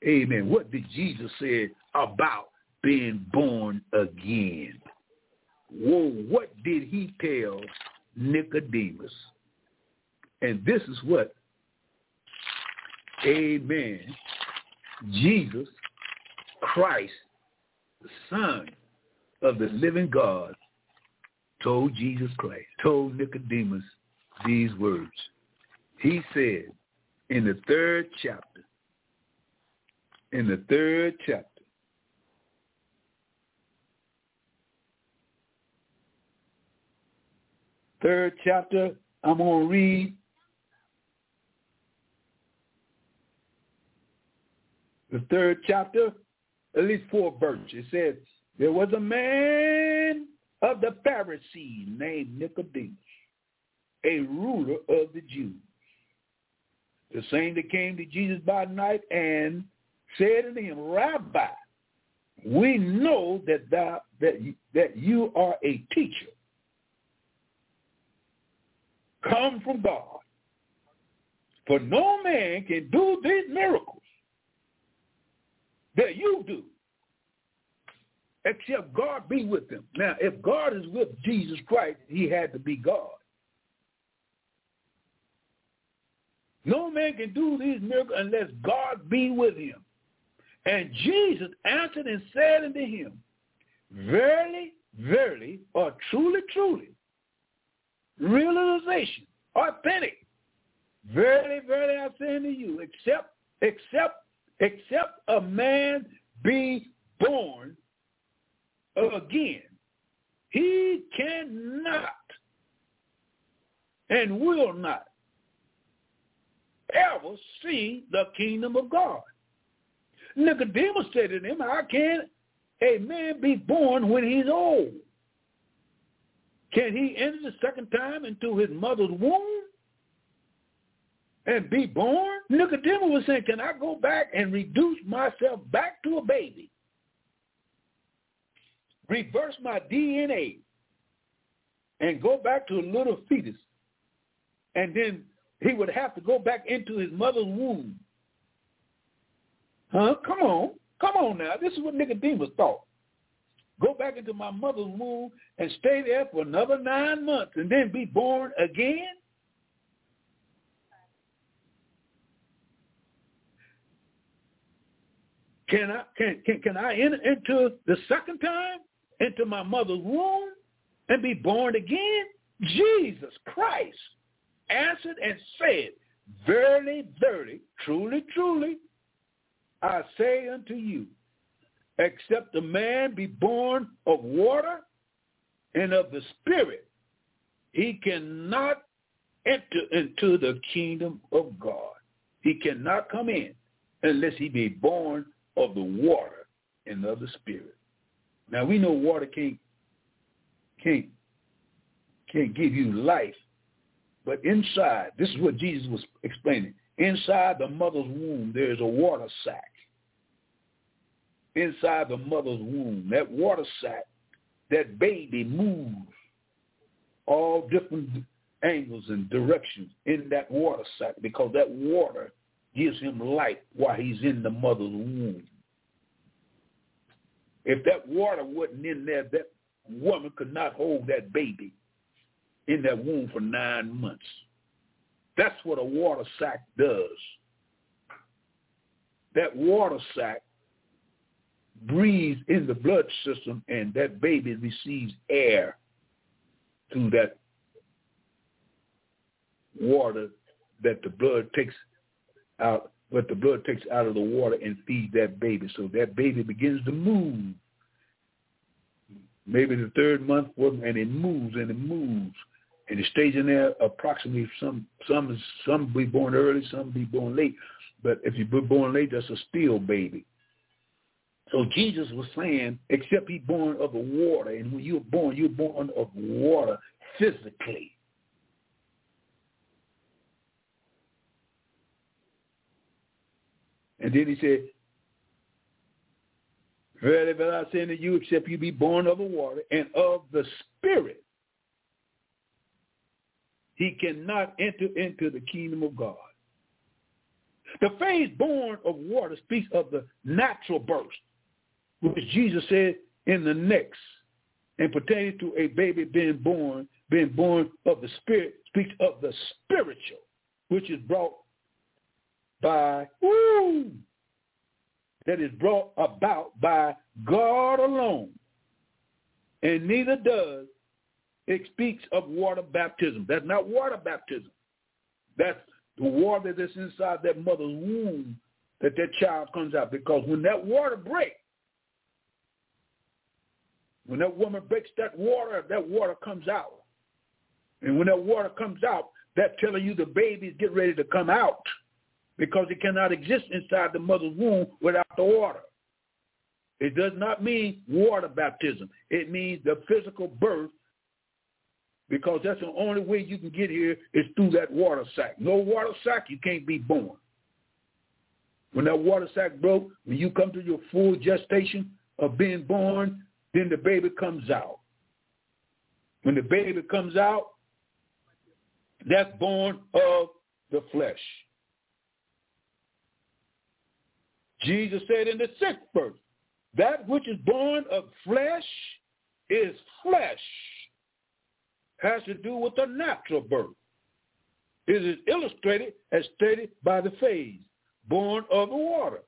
Amen. What did Jesus say about being born again? Whoa, what did he tell Nicodemus? And this is what, amen, Jesus Christ, the Son of the living God, told Jesus Christ, told Nicodemus these words. He said in the third chapter, in the third chapter, third chapter, I'm going to read the third chapter, at least four verses. It says, there was a man of the Pharisees named Nicodemus, a ruler of the Jews. The same that came to Jesus by night and said unto him, Rabbi, we know that thou that you, that you are a teacher, come from God. For no man can do these miracles that you do except God be with them. Now, if God is with Jesus Christ, he had to be God. No man can do these miracles unless God be with him. And Jesus answered and said unto him, Verily, verily, or truly, truly, realization, authentic. Verily, verily, I say unto you, except, except, except a man be born again, he cannot and will not ever see the kingdom of God. Nicodemus said to him, how can a man be born when he's old? Can he enter the second time into his mother's womb and be born? Nicodemus was saying, can I go back and reduce myself back to a baby? reverse my DNA and go back to a little fetus. And then he would have to go back into his mother's womb. Huh? Come on. Come on now. This is what Nicodemus thought. Go back into my mother's womb and stay there for another nine months and then be born again? Can I can can, can I enter into the second time? into my mother's womb and be born again? Jesus Christ answered and said, Verily, verily, truly, truly, I say unto you, except a man be born of water and of the Spirit, he cannot enter into the kingdom of God. He cannot come in unless he be born of the water and of the Spirit. Now we know water can't can't can't give you life, but inside, this is what Jesus was explaining. Inside the mother's womb, there is a water sac. Inside the mother's womb, that water sac, that baby moves all different angles and directions in that water sac because that water gives him life while he's in the mother's womb. If that water wasn't in there, that woman could not hold that baby in that womb for nine months. That's what a water sac does. That water sac breathes in the blood system and that baby receives air through that water that the blood takes out but the blood takes out of the water and feeds that baby. So that baby begins to move. Maybe the third month, and it moves and it moves. And it stays in there approximately some some some be born early, some be born late. But if you're born late, that's a still baby. So Jesus was saying, except he born of the water, and when you're born, you're born of water physically. And then he said, Verily, but I say unto you, except you be born of the water and of the Spirit, he cannot enter into the kingdom of God. The phrase born of water speaks of the natural birth, which Jesus said in the next, and pertaining to a baby being born, being born of the Spirit, speaks of the spiritual, which is brought by, woo, that is brought about by God alone. And neither does it speaks of water baptism. That's not water baptism. That's the water that's inside that mother's womb that that child comes out. Because when that water breaks, when that woman breaks that water, that water comes out. And when that water comes out, that's telling you the baby's getting ready to come out because it cannot exist inside the mother's womb without the water. It does not mean water baptism. It means the physical birth because that's the only way you can get here is through that water sac. No water sac, you can't be born. When that water sac broke, when you come to your full gestation of being born, then the baby comes out. When the baby comes out, that's born of the flesh. Jesus said in the sixth verse, that which is born of flesh is flesh has to do with the natural birth. It is illustrated as stated by the phase, born of the water.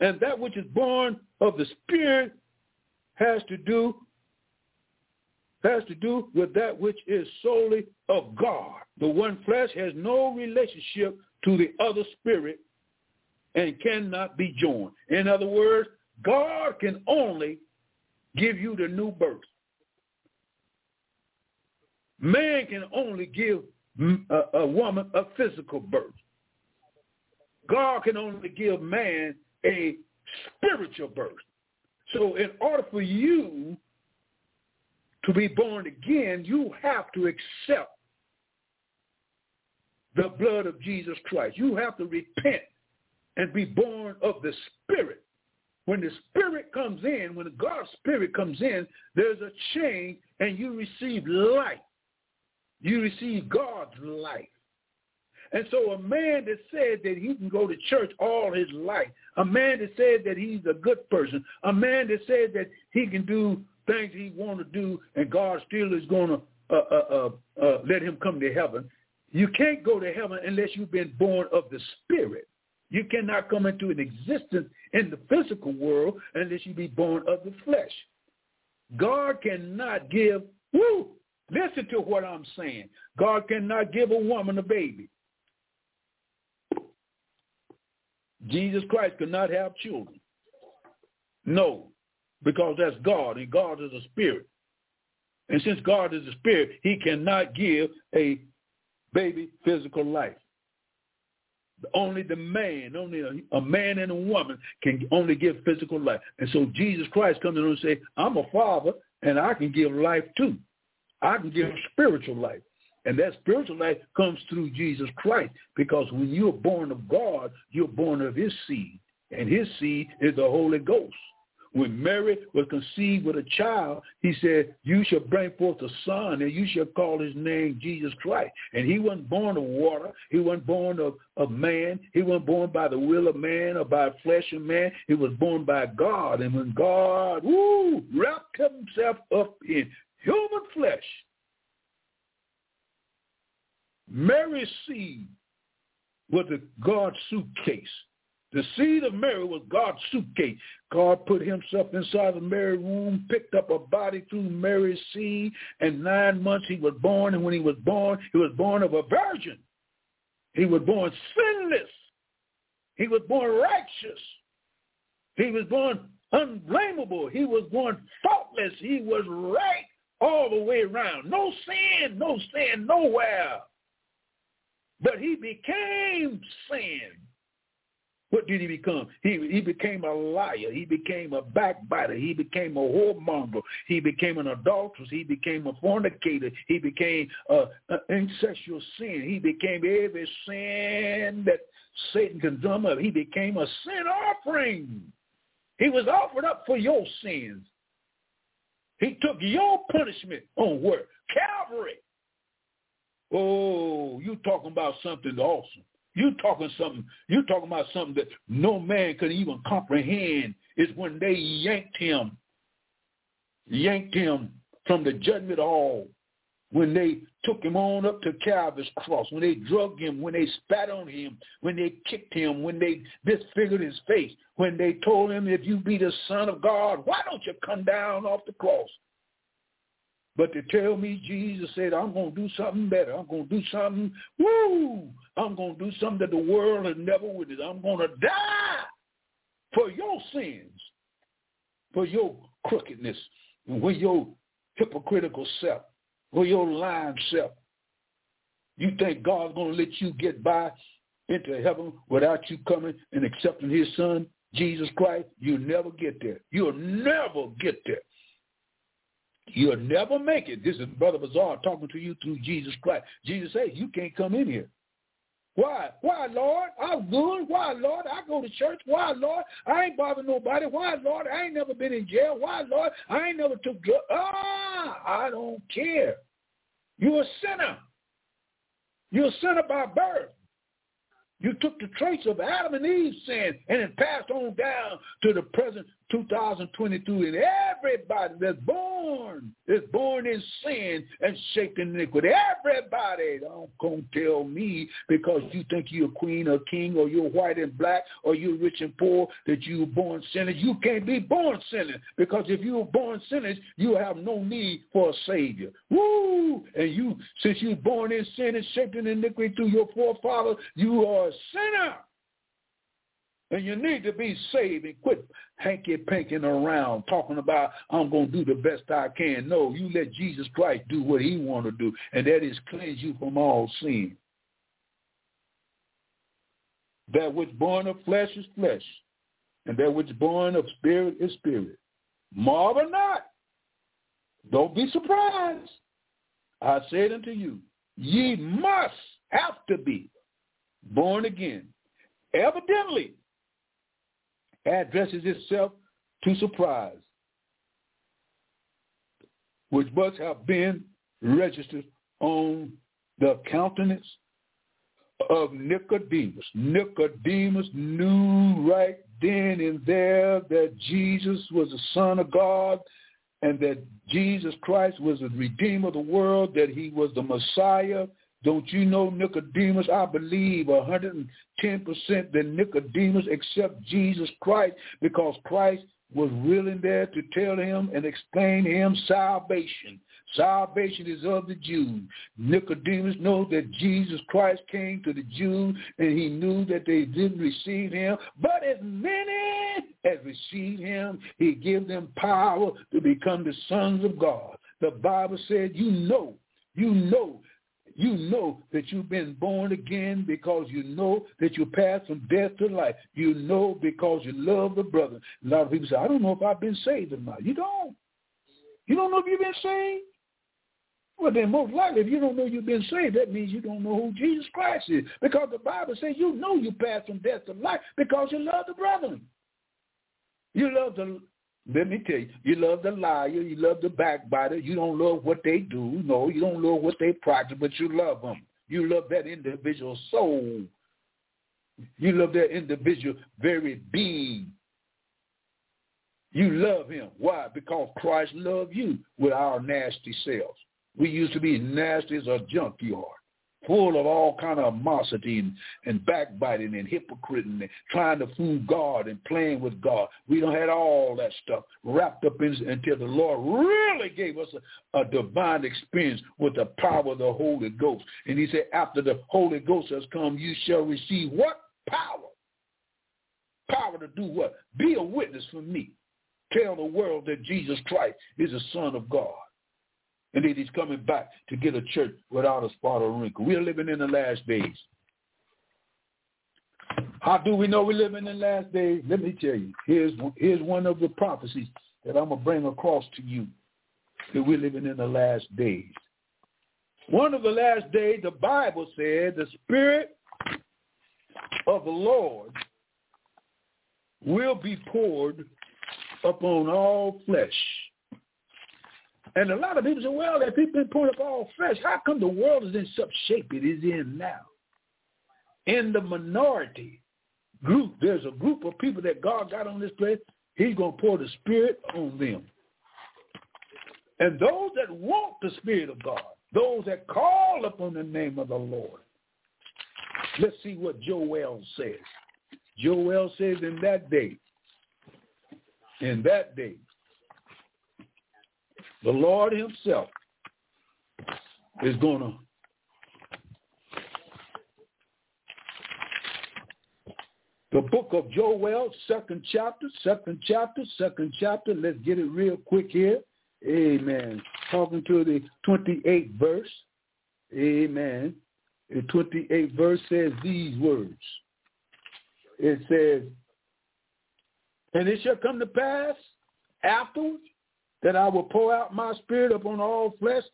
And that which is born of the Spirit has to do has to do with that which is solely of God. The one flesh has no relationship to the other spirit and cannot be joined. In other words, God can only give you the new birth. Man can only give mm, a, a woman a physical birth. God can only give man a spiritual birth. So in order for you to be born again, you have to accept the blood of Jesus Christ. You have to repent and be born of the Spirit. When the Spirit comes in, when God's Spirit comes in, there's a change and you receive life. You receive God's life. And so a man that said that he can go to church all his life, a man that said that he's a good person, a man that said that he can do things he want to do and God still is going to uh, uh, uh, uh, let him come to heaven, you can't go to heaven unless you've been born of the Spirit. You cannot come into an existence in the physical world unless you be born of the flesh. God cannot give, woo, Listen to what I'm saying. God cannot give a woman a baby. Jesus Christ could not have children. No, because that's God, and God is a spirit. And since God is a spirit, he cannot give a baby physical life. Only the man, only a, a, man and a woman can only give physical life. And so Jesus Christ comes in and say, I'm a father, and I can give life too. I can give spiritual life. And that spiritual life comes through Jesus Christ because when you're born of God, you're born of his seed. And his seed is the Holy Ghost. When Mary was conceived with a child, he said, you shall bring forth a son and you shall call his name Jesus Christ. And he wasn't born of water. He wasn't born of, of man. He wasn't born by the will of man or by flesh of man. He was born by God. And when God, woo, wrapped himself up in human flesh. Mary's seed was the God's suitcase. The seed of Mary was God's suitcase. God put himself inside the Mary womb, picked up a body through Mary's seed, and nine months he was born. And when he was born, he was born of a virgin. He was born sinless. He was born righteous. He was born unblameable. He was born faultless. He was right all the way around. No sin, no sin nowhere. But he became sin. What did he become? He, he became a liar. He became a backbiter. He became a whoremonger. He became an adulteress. He became a fornicator. He became an incestual sin. He became every sin that Satan can drum up. He became a sin offering. He was offered up for your sins. He took your punishment on where? Calvary. Oh, you talking about something awesome. You talking something. You talking about something that no man could even comprehend. Is when they yanked him, yanked him from the judgment hall. When they took him on up to Calvary's cross, when they drugged him, when they spat on him, when they kicked him, when they disfigured his face, when they told him, if you be the son of God, why don't you come down off the cross? But to tell me Jesus said, I'm going to do something better. I'm going to do something, woo, I'm going to do something that the world has never witnessed. I'm going to die for your sins, for your crookedness, and for your hypocritical self, for your lying self. You think God's going to let you get by into heaven without you coming and accepting his son, Jesus Christ? You'll never get there. You'll never get there. You'll never make it. This is Brother Bazaar talking to you through Jesus Christ. Jesus says, you can't come in here. Why? Why, Lord? I'm good. Why, Lord? I go to church. Why, Lord? I ain't bothering nobody. Why, Lord? I ain't never been in jail. Why, Lord? I ain't never took drugs. Ah, I don't care. You're a sinner. You're a sinner by birth. You took the traits of Adam and Eve's sin and it passed on down to the present 2022. And everybody that's born is born in sin and shaped in iniquity. Everybody. Don't come tell me because you think you're queen or king or you're white and black or you're rich and poor that you were born sinners. You can't be born sinners because if you were born sinners, you have no need for a savior. Woo! And you, since you're born in sin and shaped in iniquity through your forefathers, you are a sinner. And you need to be saved and quit hanky-panking around talking about, I'm going to do the best I can. No, you let Jesus Christ do what he want to do, and that is cleanse you from all sin. That which born of flesh is flesh, and that which born of spirit is spirit. Marvel not. Don't be surprised. I said unto you, ye must have to be born again. Evidently, addresses itself to surprise, which must have been registered on the countenance of Nicodemus. Nicodemus knew right then and there that Jesus was the Son of God and that Jesus Christ was the Redeemer of the world, that he was the Messiah, don't you know Nicodemus? I believe 110% that Nicodemus accept Jesus Christ because Christ was willing there to tell him and explain him salvation. Salvation is of the Jews. Nicodemus knows that Jesus Christ came to the Jews and he knew that they didn't receive him. But as many as received him, he gave them power to become the sons of God. The Bible said, you know, you know you know that you've been born again because you know that you passed from death to life. You know because you love the brother. A lot of people say, I don't know if I've been saved or not. You don't. You don't know if you've been saved? Well, then most likely, if you don't know you've been saved, that means you don't know who Jesus Christ is. Because the Bible says you know you passed from death to life because you love the brethren. You love the let me tell you, you love the liar, you love the backbiter, you don't love what they do. No, you don't love what they practice, but you love them. You love that individual soul. You love that individual very being. You love him. Why? Because Christ loved you with our nasty selves. We used to be nasty as a junkyard full of all kind of animosity and, and backbiting and hypocrite and trying to fool God and playing with God. We don't have all that stuff wrapped up in until the Lord really gave us a, a divine experience with the power of the Holy Ghost. And he said, after the Holy Ghost has come, you shall receive what? Power. Power to do what? Be a witness for me. Tell the world that Jesus Christ is the Son of God. And he's coming back to get a church without a spot or wrinkle. We're living in the last days. How do we know we're living in the last days? Let me tell you. Here's, here's one of the prophecies that I'm going to bring across to you that we're living in the last days. One of the last days, the Bible said, the Spirit of the Lord will be poured upon all flesh. And a lot of people say, well, that people been poured up all fresh, How come the world is in such shape it is in now? In the minority group, there's a group of people that God got on this place. He's going to pour the Spirit on them. And those that want the Spirit of God, those that call upon the name of the Lord. Let's see what Joel says. Joel says in that day, in that day, the Lord himself is going to The book of Joel, second chapter, second chapter, second chapter. Let's get it real quick here. Amen. Talking to the 28th verse. Amen. The 28th verse says these words. It says, And it shall come to pass afterwards that I will pour out my spirit upon all flesh,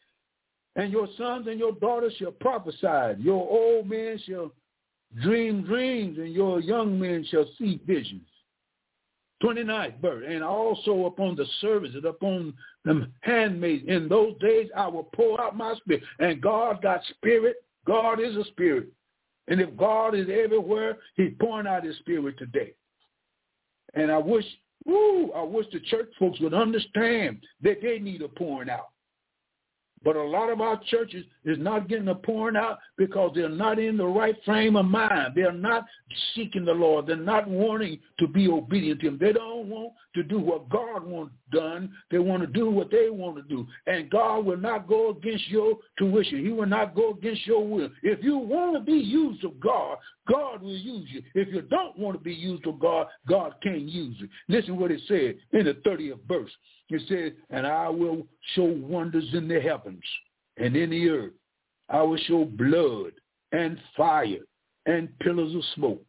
and your sons and your daughters shall prophesy. Your old men shall dream dreams, and your young men shall see visions. 29th verse, and also upon the servants and upon the handmaids. In those days I will pour out my spirit. And God got spirit. God is a spirit. And if God is everywhere, he's pouring out his spirit today. And I wish, woo, I wish the church folks would understand that they need a pouring out. But a lot of our churches is not getting a pouring out because they're not in the right frame of mind. They're not seeking the Lord. They're not wanting to be obedient to him. They don't want to do what God wants done. They want to do what they want to do. And God will not go against your tuition. He will not go against your will. If you want to be used of God, God will use you. If you don't want to be used of God, God can't use you. Listen what it said in the 30th verse. It says, and I will show wonders in the heavens and in the earth. I will show blood and fire and pillars of smoke.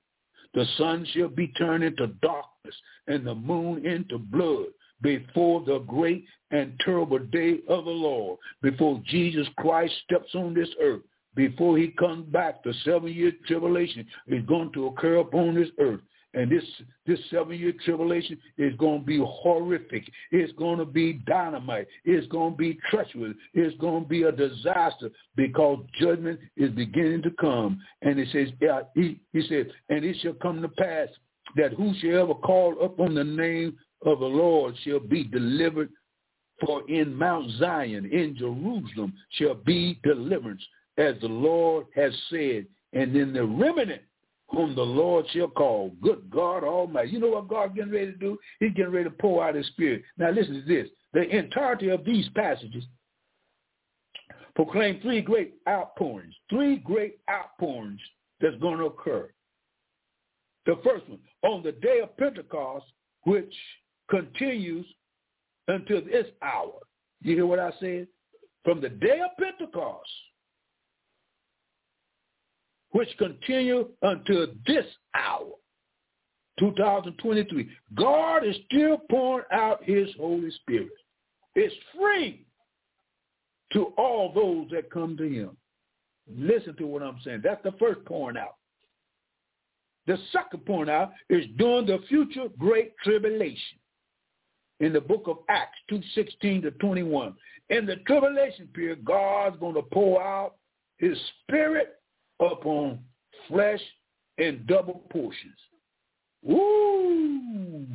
The sun shall be turned into darkness and the moon into blood before the great and terrible day of the Lord, before Jesus Christ steps on this earth, before he comes back, the seven-year tribulation is going to occur upon this earth. And this this seven year tribulation is going to be horrific. It's going to be dynamite. It's going to be treacherous. It's going to be a disaster because judgment is beginning to come. And it says, yeah, he, he said, and it shall come to pass that whosoever call upon the name of the Lord shall be delivered. For in Mount Zion, in Jerusalem, shall be deliverance, as the Lord has said. And in the remnant whom the Lord shall call. Good God Almighty. You know what God getting ready to do? He's getting ready to pour out his spirit. Now listen to this. The entirety of these passages proclaim three great outpourings, three great outpourings that's going to occur. The first one, on the day of Pentecost, which continues until this hour. You hear what I said? From the day of Pentecost which continue until this hour, 2023. God is still pouring out his Holy Spirit. It's free to all those that come to him. Listen to what I'm saying. That's the first pouring out. The second pouring out is during the future great tribulation in the book of Acts 2.16 to 21. In the tribulation period, God's going to pour out his spirit upon flesh in double portions. Woo!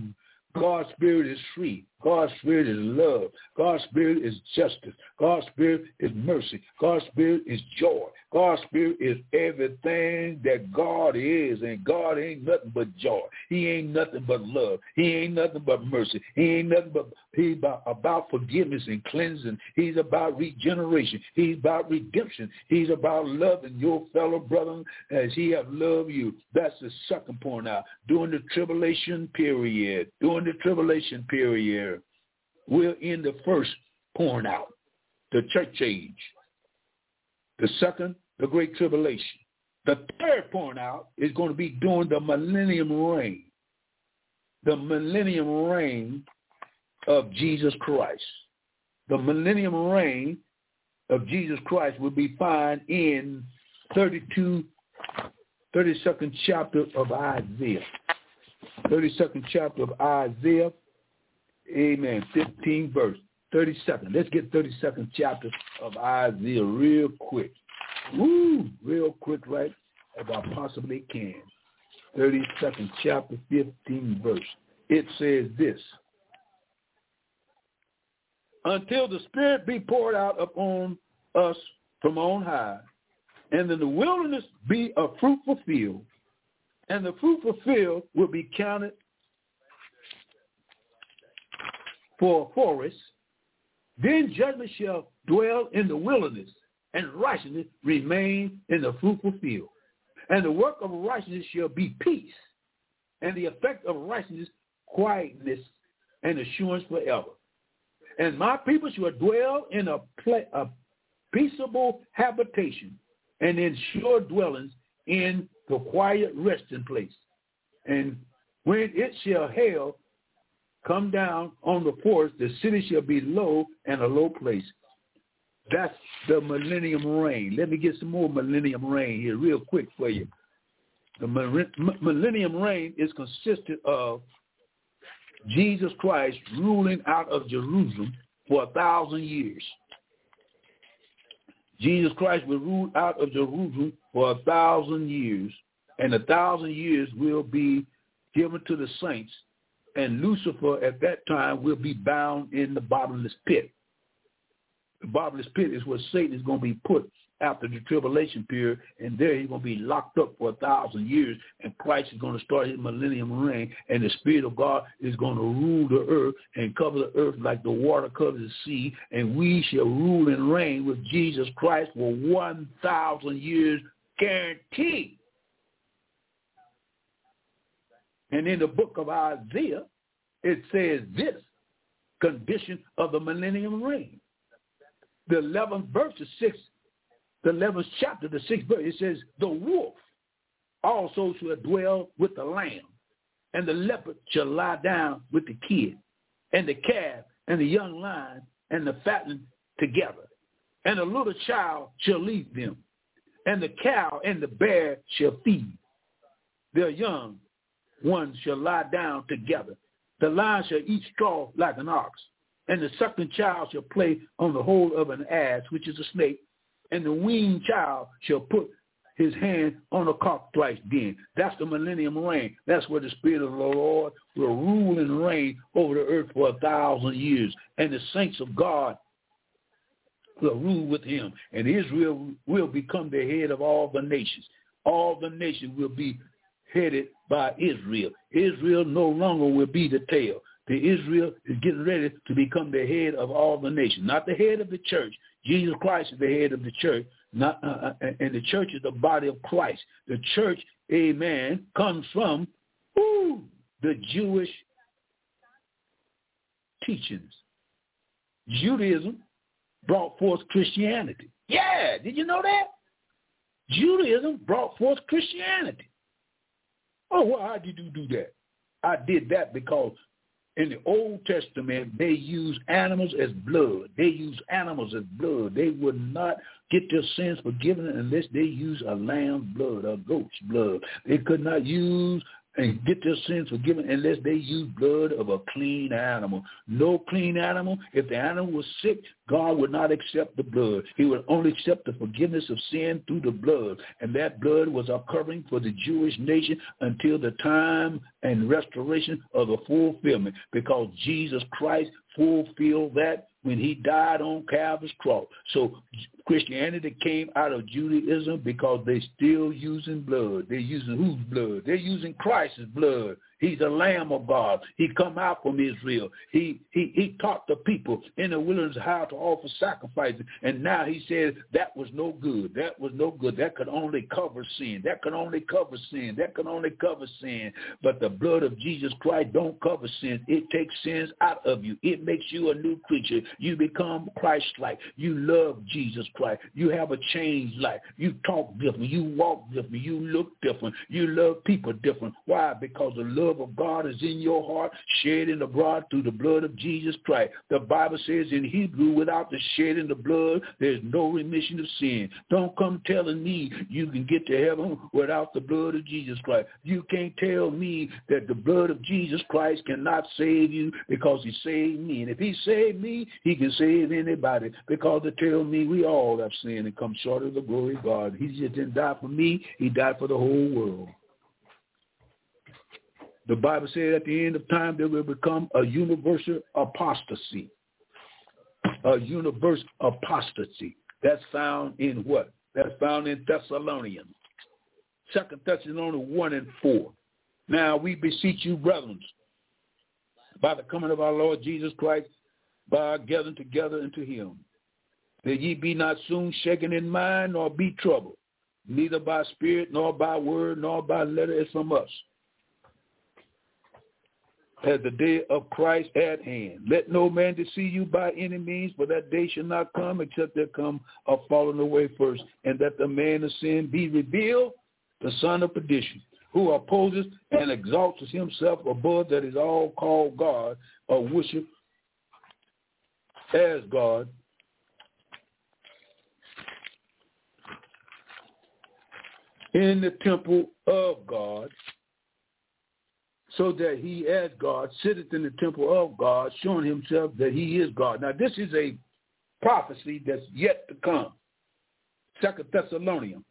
God's spirit is free. God's spirit is love. God's spirit is justice. God's spirit is mercy. God's spirit is joy. God's spirit is everything that God is. And God ain't nothing but joy. He ain't nothing but love. He ain't nothing but mercy. He ain't nothing but he's about, forgiveness and cleansing. He's about regeneration. He's about redemption. He's about loving your fellow brother as he have loved you. That's the second point out. During the tribulation period. During the tribulation period we're in the first pouring out. the church age. The second, the great tribulation. The third point out is going to be during the millennium reign. The millennium reign of Jesus Christ. The millennium reign of Jesus Christ will be found in 32, 32nd chapter of Isaiah. 32nd chapter of Isaiah. Amen. 15 verse. 32nd. Let's get 32nd chapter of Isaiah real quick. Woo! Real quick, right? As I possibly can. 32nd chapter, 15 verse. It says this. Until the Spirit be poured out upon us from on high, and in the wilderness be a fruitful field, and the fruitful field will be counted for a forest, then judgment shall dwell in the wilderness, and righteousness remain in the fruitful field. And the work of righteousness shall be peace, and the effect of righteousness quietness and assurance forever. And my people shall dwell in a, a peaceable habitation and in sure dwellings in the quiet resting place. And when it shall hail come down on the forest, the city shall be low and a low place. That's the millennium reign. Let me get some more millennium reign here real quick for you. The millennium reign is consisted of Jesus Christ ruling out of Jerusalem for a thousand years. Jesus Christ will rule out of Jerusalem for a thousand years, and a thousand years will be given to the saints, and Lucifer at that time will be bound in the bottomless pit. The bottomless pit is where Satan is going to be put after the tribulation period, and there he's going to be locked up for a thousand years, and Christ is going to start his millennium reign, and the Spirit of God is going to rule the earth and cover the earth like the water covers the sea, and we shall rule and reign with Jesus Christ for 1,000 years guaranteed. And in the book of Isaiah, it says this condition of the millennium reign. The 11th verse, the 6th the 11th chapter, the 6th verse, it says, the wolf also shall dwell with the lamb, and the leopard shall lie down with the kid, and the calf and the young lion and the fatling together. And a little child shall lead them, and the cow and the bear shall feed. Their young ones shall lie down together. The lion shall eat straw like an ox, and the suckling child shall play on the hole of an ass, which is a snake, and the weaned child shall put his hand on the cockatrice den. That's the millennium reign. That's where the Spirit of the Lord will rule and reign over the earth for a thousand years. And the saints of God will rule with him. And Israel will become the head of all the nations. All the nations will be headed by Israel. Israel no longer will be the tail. The Israel is getting ready to become the head of all the nations, not the head of the church. Jesus Christ is the head of the church, not, uh, uh, and the church is the body of Christ. The church, amen, comes from ooh, the Jewish teachings. Judaism brought forth Christianity. Yeah, did you know that? Judaism brought forth Christianity. Oh, how did you do that? I did that because in the Old Testament, they use animals as blood. They use animals as blood. They would not get their sins forgiven unless they use a lamb's blood, a goat's blood. They could not use and get their sins forgiven unless they use blood of a clean animal. No clean animal. If the animal was sick, God would not accept the blood. He would only accept the forgiveness of sin through the blood. And that blood was a covering for the Jewish nation until the time and restoration of the fulfillment because Jesus Christ fulfilled that when he died on Calvary's cross. So Christianity came out of Judaism because they're still using blood. They're using whose blood? They're using Christ's blood. He's the Lamb of God. He come out from Israel. He he he taught the people in the wilderness how to offer sacrifices. And now he said that was no good. That was no good. That could only cover sin. That could only cover sin. That could only cover sin. But the blood of Jesus Christ don't cover sin. It takes sins out of you. It makes you a new creature. You become Christ-like. You love Jesus Christ. You have a changed life. You talk different. You walk different. You look different. You love people different. Why? Because the love love of God is in your heart, shed in blood through the blood of Jesus Christ. The Bible says in Hebrew, without the shedding of blood, there's no remission of sin. Don't come telling me you can get to heaven without the blood of Jesus Christ. You can't tell me that the blood of Jesus Christ cannot save you because he saved me. And if he saved me, he can save anybody because they tell me we all have sinned and come short of the glory of God. He just didn't die for me. He died for the whole world. The Bible said at the end of time there will become a universal apostasy. A universal apostasy. That's found in what? That's found in Thessalonians. Second Thessalonians 1 and 4. Now we beseech you, brethren, by the coming of our Lord Jesus Christ, by our gathering together unto him, that ye be not soon shaken in mind, nor be troubled, neither by spirit, nor by word, nor by letter as from us as the day of Christ at hand. Let no man deceive you by any means, for that day shall not come except there come a falling away first, and that the man of sin be revealed, the son of perdition, who opposes and exalts himself above that is all called God, or worship as God, in the temple of God, so that he as God sitteth in the temple of God, showing himself that he is God. Now this is a prophecy that's yet to come. Second Thessalonians,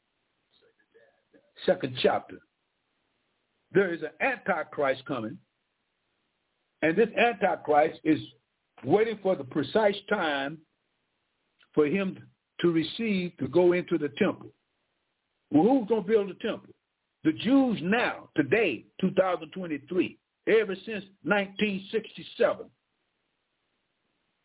second chapter. There is an antichrist coming, and this antichrist is waiting for the precise time for him to receive to go into the temple. Well, who's going to build the temple? The Jews now, today, 2023, ever since 1967,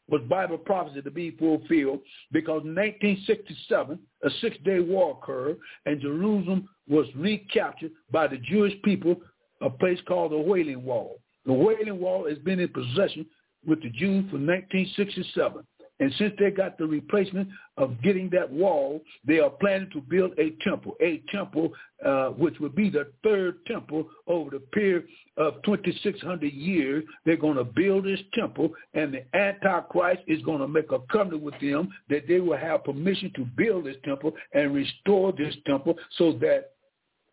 was Bible prophecy to be fulfilled because in 1967, a six-day war occurred and Jerusalem was recaptured by the Jewish people, a place called the Wailing Wall. The Wailing Wall has been in possession with the Jews from 1967. And since they got the replacement of getting that wall, they are planning to build a temple, a temple uh, which would be the third temple over the period of 2,600 years. They're going to build this temple, and the Antichrist is going to make a covenant with them that they will have permission to build this temple and restore this temple so that,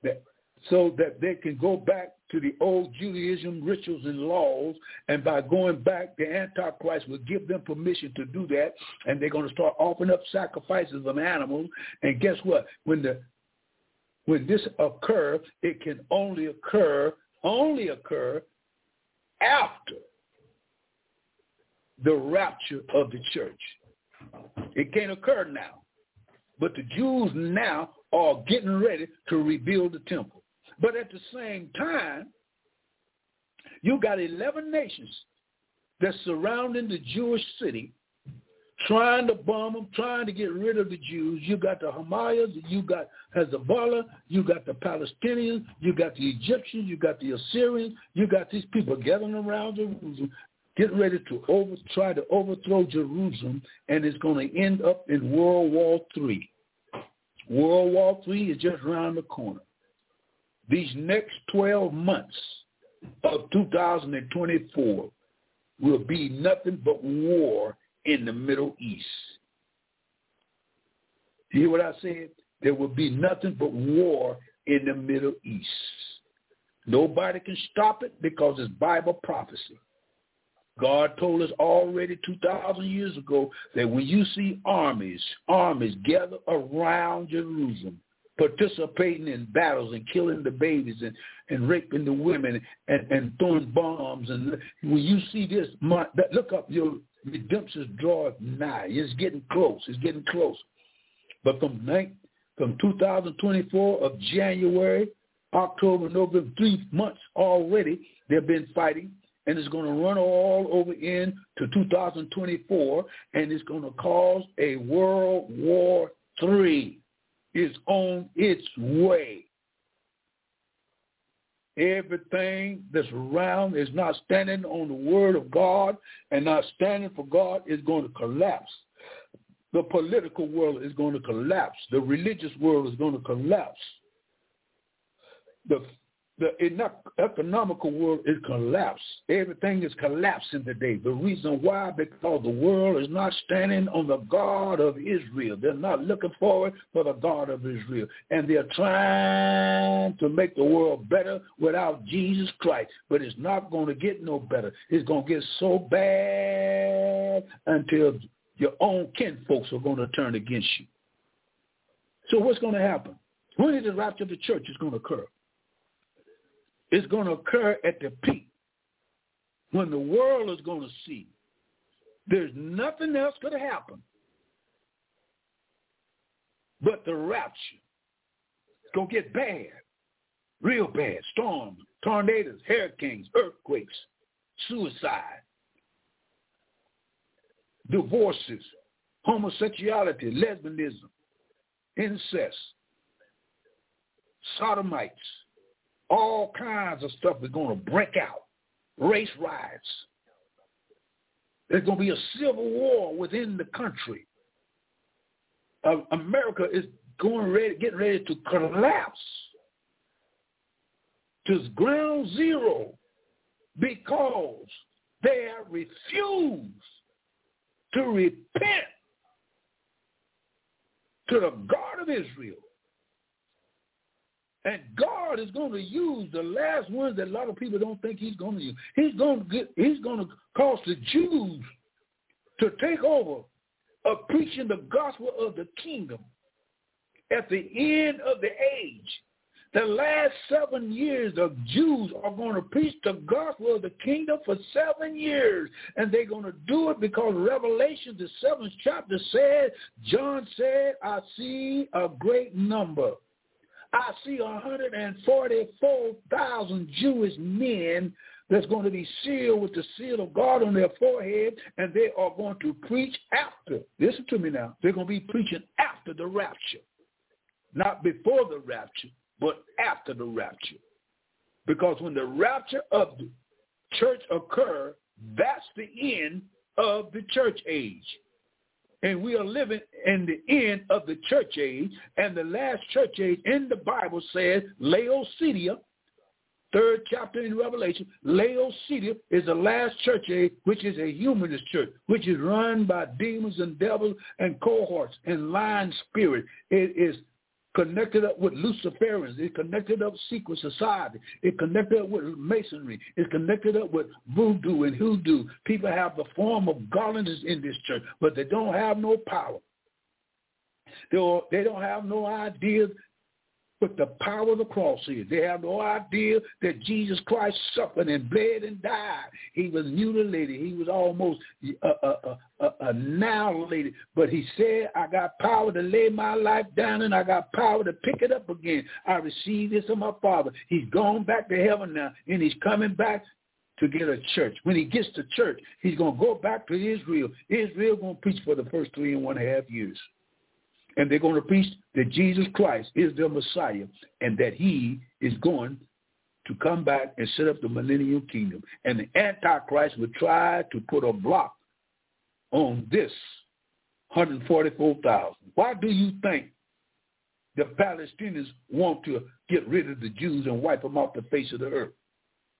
that so that they can go back to the old Judaism rituals and laws, and by going back, the Antichrist will give them permission to do that, and they're going to start offering up sacrifices of animals. And guess what? When the when this occurs, it can only occur only occur after the rapture of the church. It can't occur now. But the Jews now are getting ready to rebuild the temple. But at the same time, you got 11 nations that's surrounding the Jewish city, trying to bomb them, trying to get rid of the Jews. You got the Hamas, you got Hezbollah, you got the Palestinians, you got the Egyptians, you got the Assyrians, you got these people gathering around Jerusalem, getting ready to over, try to overthrow Jerusalem, and it's going to end up in World War III. World War III is just around the corner these next 12 months of 2024 will be nothing but war in the Middle East. You hear what I said? There will be nothing but war in the Middle East. Nobody can stop it because it's Bible prophecy. God told us already 2,000 years ago that when you see armies, armies gather around Jerusalem, participating in battles and killing the babies and, and raping the women and, and throwing bombs. And when you see this, my, look up, your redemption draweth nigh. It's getting close. It's getting close. But from, from 2024 of January, October, November, three months already, they've been fighting and it's going to run all over into 2024, and it's going to cause a World War III. It's on its way. Everything that's around is not standing on the word of God and not standing for God is going to collapse. The political world is going to collapse. The religious world is going to collapse. The the economical world is collapsed. Everything is collapsing today. The reason why, because the world is not standing on the God of Israel. They're not looking forward for the God of Israel. And they're trying to make the world better without Jesus Christ. But it's not going to get no better. It's going to get so bad until your own kinfolks are going to turn against you. So what's going to happen? When is the rapture of the church is going to occur? Is going to occur at the peak when the world is going to see there's nothing else going to happen but the rapture. It's going to get bad, real bad. Storms, tornadoes, hurricanes, earthquakes, suicide, divorces, homosexuality, lesbianism, incest, sodomites, all kinds of stuff is going to break out. Race riots. There's going to be a civil war within the country. Uh, America is going ready, getting ready to collapse to ground zero because they have refused to repent to the God of Israel and God is going to use the last ones that a lot of people don't think he's going to use. He's going to get, he's going to cause the Jews to take over of preaching the gospel of the kingdom at the end of the age. The last seven years, the Jews are going to preach the gospel of the kingdom for seven years. And they're going to do it because Revelation, the seventh chapter said, John said, I see a great number I see 144,000 Jewish men that's going to be sealed with the seal of God on their forehead, and they are going to preach after. Listen to me now. They're going to be preaching after the rapture. Not before the rapture, but after the rapture. Because when the rapture of the church occur, that's the end of the church age. And we are living in the end of the church age. And the last church age in the Bible says Laodicea, third chapter in Revelation, Laodicea is the last church age, which is a humanist church, which is run by demons and devils and cohorts and lying spirit. It is connected up with Luciferians. It connected up secret society. It connected up with masonry. It's connected up with voodoo and hoodoo. People have the form of godliness in this church, but they don't have no power. They don't, have no idea what the power of the cross is. They have no idea that Jesus Christ suffered and bled and died. He was mutilated. He was almost uh, uh, uh, uh, annihilated. But he said, I got power to lay my life down and I got power to pick it up again. I received this of my Father. He's gone back to heaven now and he's coming back to get a church. When he gets to church, he's going to go back to Israel. Israel going to preach for the first three and one half years and they're going to preach that Jesus Christ is the Messiah and that he is going to come back and set up the millennial kingdom. And the Antichrist will try to put a block on this 144,000. Why do you think the Palestinians want to get rid of the Jews and wipe them off the face of the earth?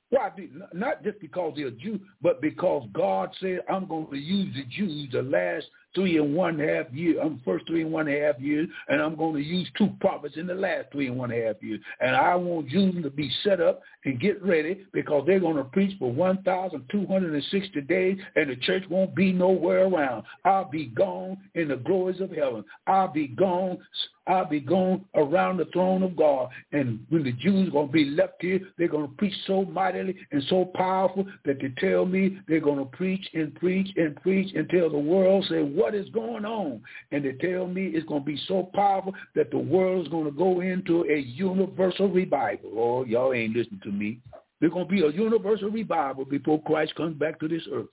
Why? Not just because they're Jew, but because God said, I'm going to use the Jews the last three and one half years, I'm first three and one half years, and I'm going to use two prophets in the last three and one half years. And I want Jews to be set up and get ready because they're going to preach for 1,260 days, and the church won't be nowhere around. I'll be gone in the glories of heaven. I'll be gone I'll be going around the throne of God. And when the Jews are going to be left here, they're going to preach so mightily and so powerful that they tell me they're going to preach and preach and preach until the world says, what is going on. And they tell me it's going to be so powerful that the world is going to go into a universal revival. Oh, y'all ain't listening to me. There's going to be a universal revival before Christ comes back to this earth.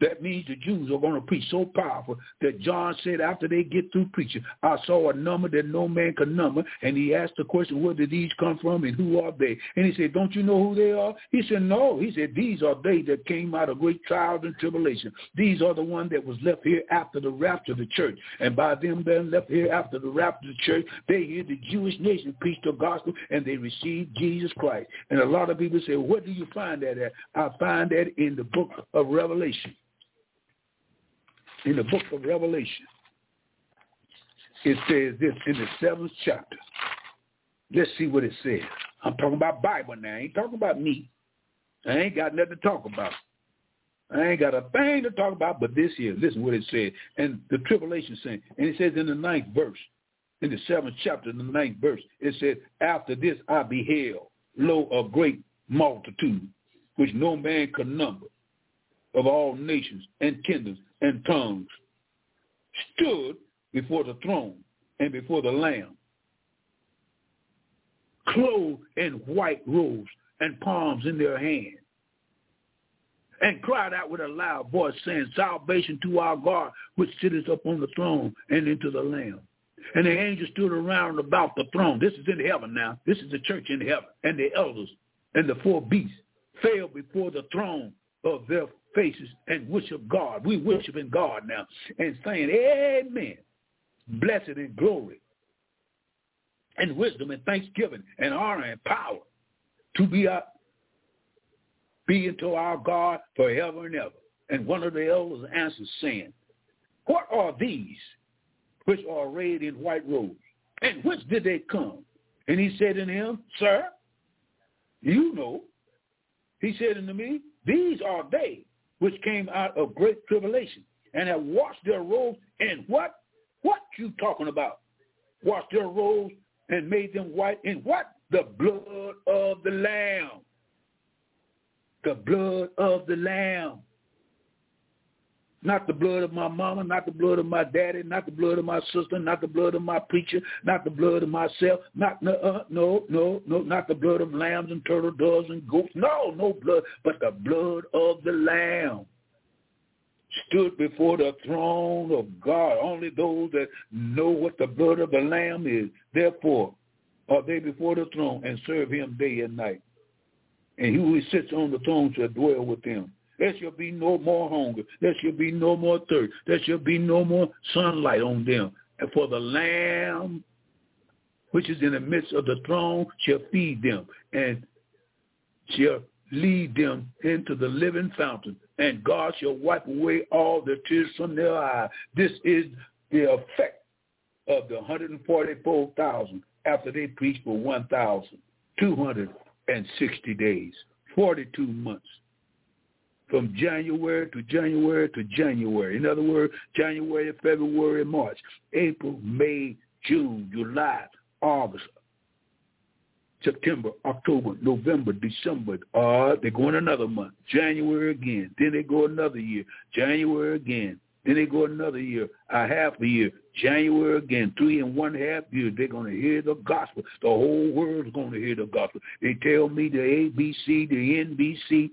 That means the Jews are going to preach so powerful that John said after they get through preaching, I saw a number that no man could number. And he asked the question, where did these come from and who are they? And he said, don't you know who they are? He said, no. He said, these are they that came out of great trials and tribulation. These are the one that was left here after the rapture of the church. And by them being left here after the rapture of the church, they hear the Jewish nation preach the gospel and they receive Jesus Christ. And a lot of people say, where do you find that at? I find that in the book of Revelation in the book of Revelation, it says this in the seventh chapter. Let's see what it says. I'm talking about Bible now. I ain't talking about me. I ain't got nothing to talk about. I ain't got a thing to talk about but this here. Listen what it says. And the tribulation saying. And it says in the ninth verse, in the seventh chapter, in the ninth verse, it says, After this I beheld, lo, a great multitude, which no man could number, of all nations and kindreds and tongues stood before the throne and before the Lamb, clothed in white robes and palms in their hands, and cried out with a loud voice, saying, Salvation to our God, which sitteth upon the throne and into the Lamb. And the angels stood around about the throne. This is in heaven now. This is the church in heaven. And the elders and the four beasts fell before the throne of their faces and worship God. We worship in God now and saying, Amen. Blessed and glory and wisdom and thanksgiving and honor and power to be up, be unto our God forever and ever. And one of the elders answered, saying, What are these which are arrayed in white robes? And whence did they come? And he said unto him, Sir, you know. He said unto me, These are they which came out of great tribulation and have washed their robes in what? What you talking about? Washed their robes and made them white in what? The blood of the Lamb. The blood of the Lamb. Not the blood of my mama, not the blood of my daddy, not the blood of my sister, not the blood of my preacher, not the blood of myself, not no, uh, no, no, no, not the blood of lambs and turtle doves and goats. No, no blood, but the blood of the Lamb stood before the throne of God. Only those that know what the blood of the Lamb is. Therefore, are they before the throne and serve him day and night. And he who sits on the throne shall dwell with them. There shall be no more hunger. There shall be no more thirst. There shall be no more sunlight on them. And for the Lamb which is in the midst of the throne shall feed them and shall lead them into the living fountain. And God shall wipe away all the tears from their eyes. This is the effect of the 144,000 after they preached for 1,260 days, 42 months from January to January to January. In other words, January, February, March, April, May, June, July, August, September, October, November, December. Uh, they go in another month. January again. Then they go another year. January again. Then they go another year, a half a year. January again, three and one half years, they're going to hear the gospel. The whole world's going to hear the gospel. They tell me the ABC, the NBC,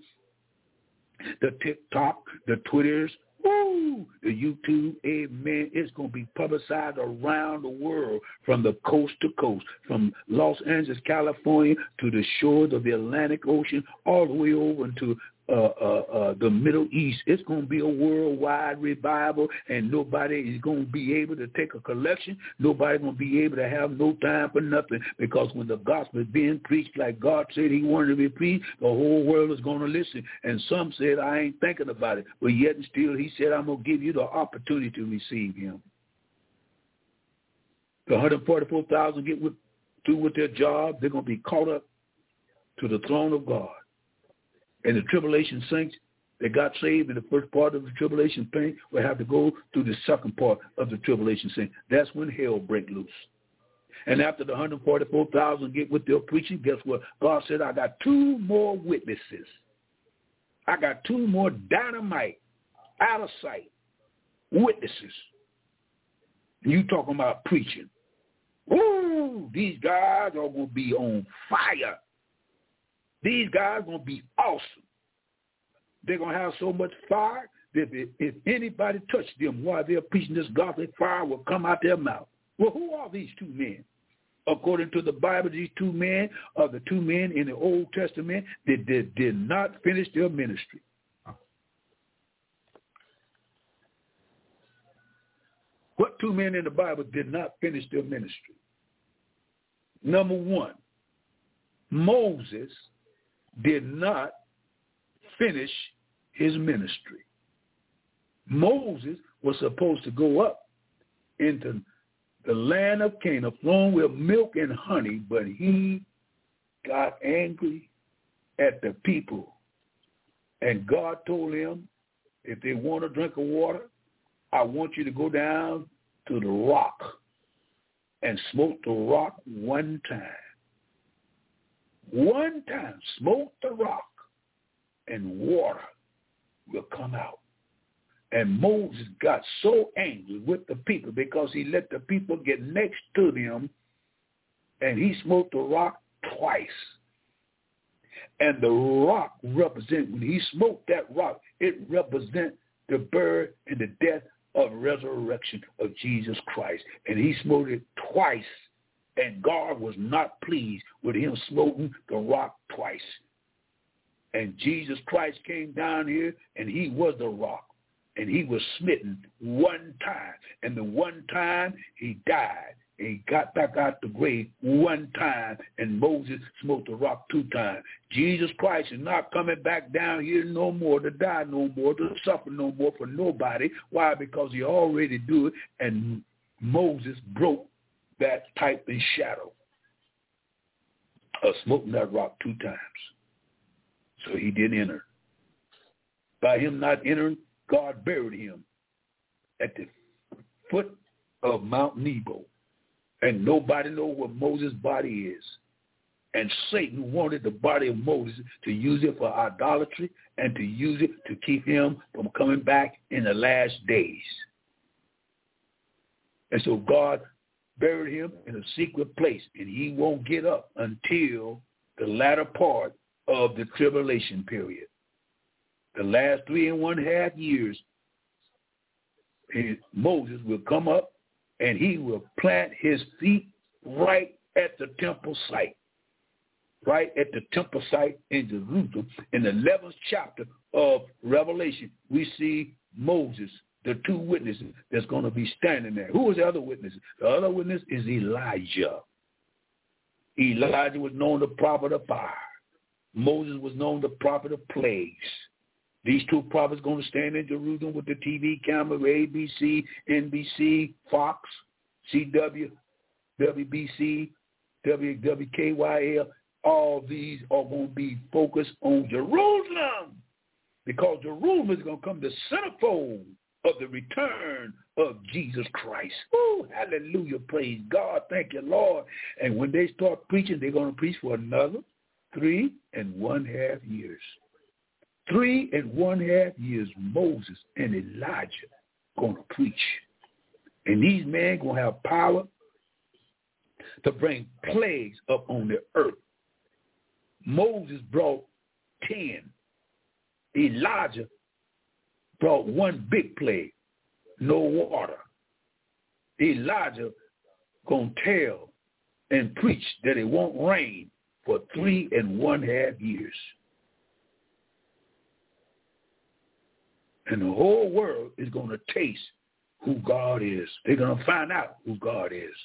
the TikTok, the Twitters, woo, the YouTube, eh, amen. It's going to be publicized around the world from the coast to coast, from Los Angeles, California to the shores of the Atlantic Ocean, all the way over into uh, uh, uh, the Middle East. It's going to be a worldwide revival, and nobody is going to be able to take a collection. Nobody going to be able to have no time for nothing because when the gospel is being preached like God said he wanted to be preached, the whole world is going to listen. And some said, I ain't thinking about it. But yet and still he said, I'm going to give you the opportunity to receive him. The 144,000 get with, through with their job. They're going to be caught up to the throne of God and the tribulation saints that got saved in the first part of the tribulation pain will have to go through the second part of the tribulation saints. That's when hell break loose. And after the 144,000 get with their preaching, guess what? God said, I got two more witnesses. I got two more dynamite out of sight witnesses. You talking about preaching. Ooh, these guys are going to be on fire. These guys are going to be awesome. They're going to have so much fire that if, anybody touched them while they're preaching this gospel, fire will come out their mouth. Well, who are these two men? According to the Bible, these two men are the two men in the Old Testament that did, did not finish their ministry. What two men in the Bible did not finish their ministry? Number one, Moses did not finish his ministry. Moses was supposed to go up into the land of Canaan, flowing with milk and honey, but he got angry at the people. And God told him, if they want a drink of water, I want you to go down to the rock and smoke the rock one time. One time, smoke the rock and water will come out. And Moses got so angry with the people because he let the people get next to them and he smoked the rock twice. And the rock represent, when he smoked that rock, it represent the birth and the death of resurrection of Jesus Christ. And he smote it twice. And God was not pleased with him smoting the rock twice. And Jesus Christ came down here and he was the rock. And he was smitten one time. And the one time he died. He got back out the grave one time, and Moses smote the rock two times. Jesus Christ is not coming back down here no more to die no more, to suffer no more for nobody. Why? Because he already do it, and Moses broke that type and shadow of smoking that rock two times. So he didn't enter. By him not entering, God buried him at the foot of Mount Nebo and nobody know where Moses' body is. And Satan wanted the body of Moses to use it for idolatry and to use it to keep him from coming back in the last days. And so God buried him in a secret place, and he won't get up until the latter part of the tribulation period. The last three and one half years, Moses will come up and he will plant his feet right at the temple site, right at the temple site in Jerusalem. In the 11th chapter of Revelation, we see Moses, the two witnesses that's going to be standing there. Who was the other witness? The other witness is Elijah. Elijah was known the prophet of fire. Moses was known the prophet of plagues. These two prophets going to stand in Jerusalem with the TV camera, ABC, NBC, Fox, CW, WBC, WWKYL. All these are going to be focused on Jerusalem because Jerusalem is going to come the centerfold of the return of Jesus Christ. Oh, hallelujah. Praise God. Thank you, Lord. And when they start preaching, they're going to preach for another three and one half years. Three and one half years, Moses and Elijah going to preach. And these men going to have power to bring plagues up on the earth. Moses brought 10. Elijah brought one big plague, no water. Elijah to tell and preach that it won't rain for three and one half years. And the whole world is going to taste who God is. They're going to find out who God is.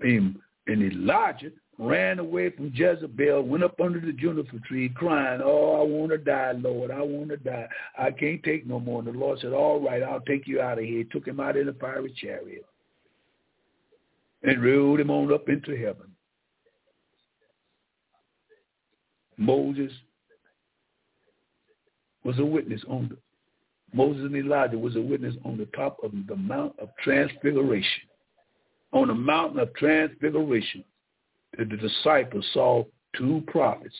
And, and Elijah ran away from Jezebel, went up under the juniper tree crying, oh, I want to die, Lord. I want to die. I can't take no more. And the Lord said, all right, I'll take you out of here. He took him out in a fiery chariot and rode him on up into heaven. Moses was a witness on the Moses and Elijah was a witness on the top of the Mount of Transfiguration. On the mountain of Transfiguration, the, disciples saw two prophets.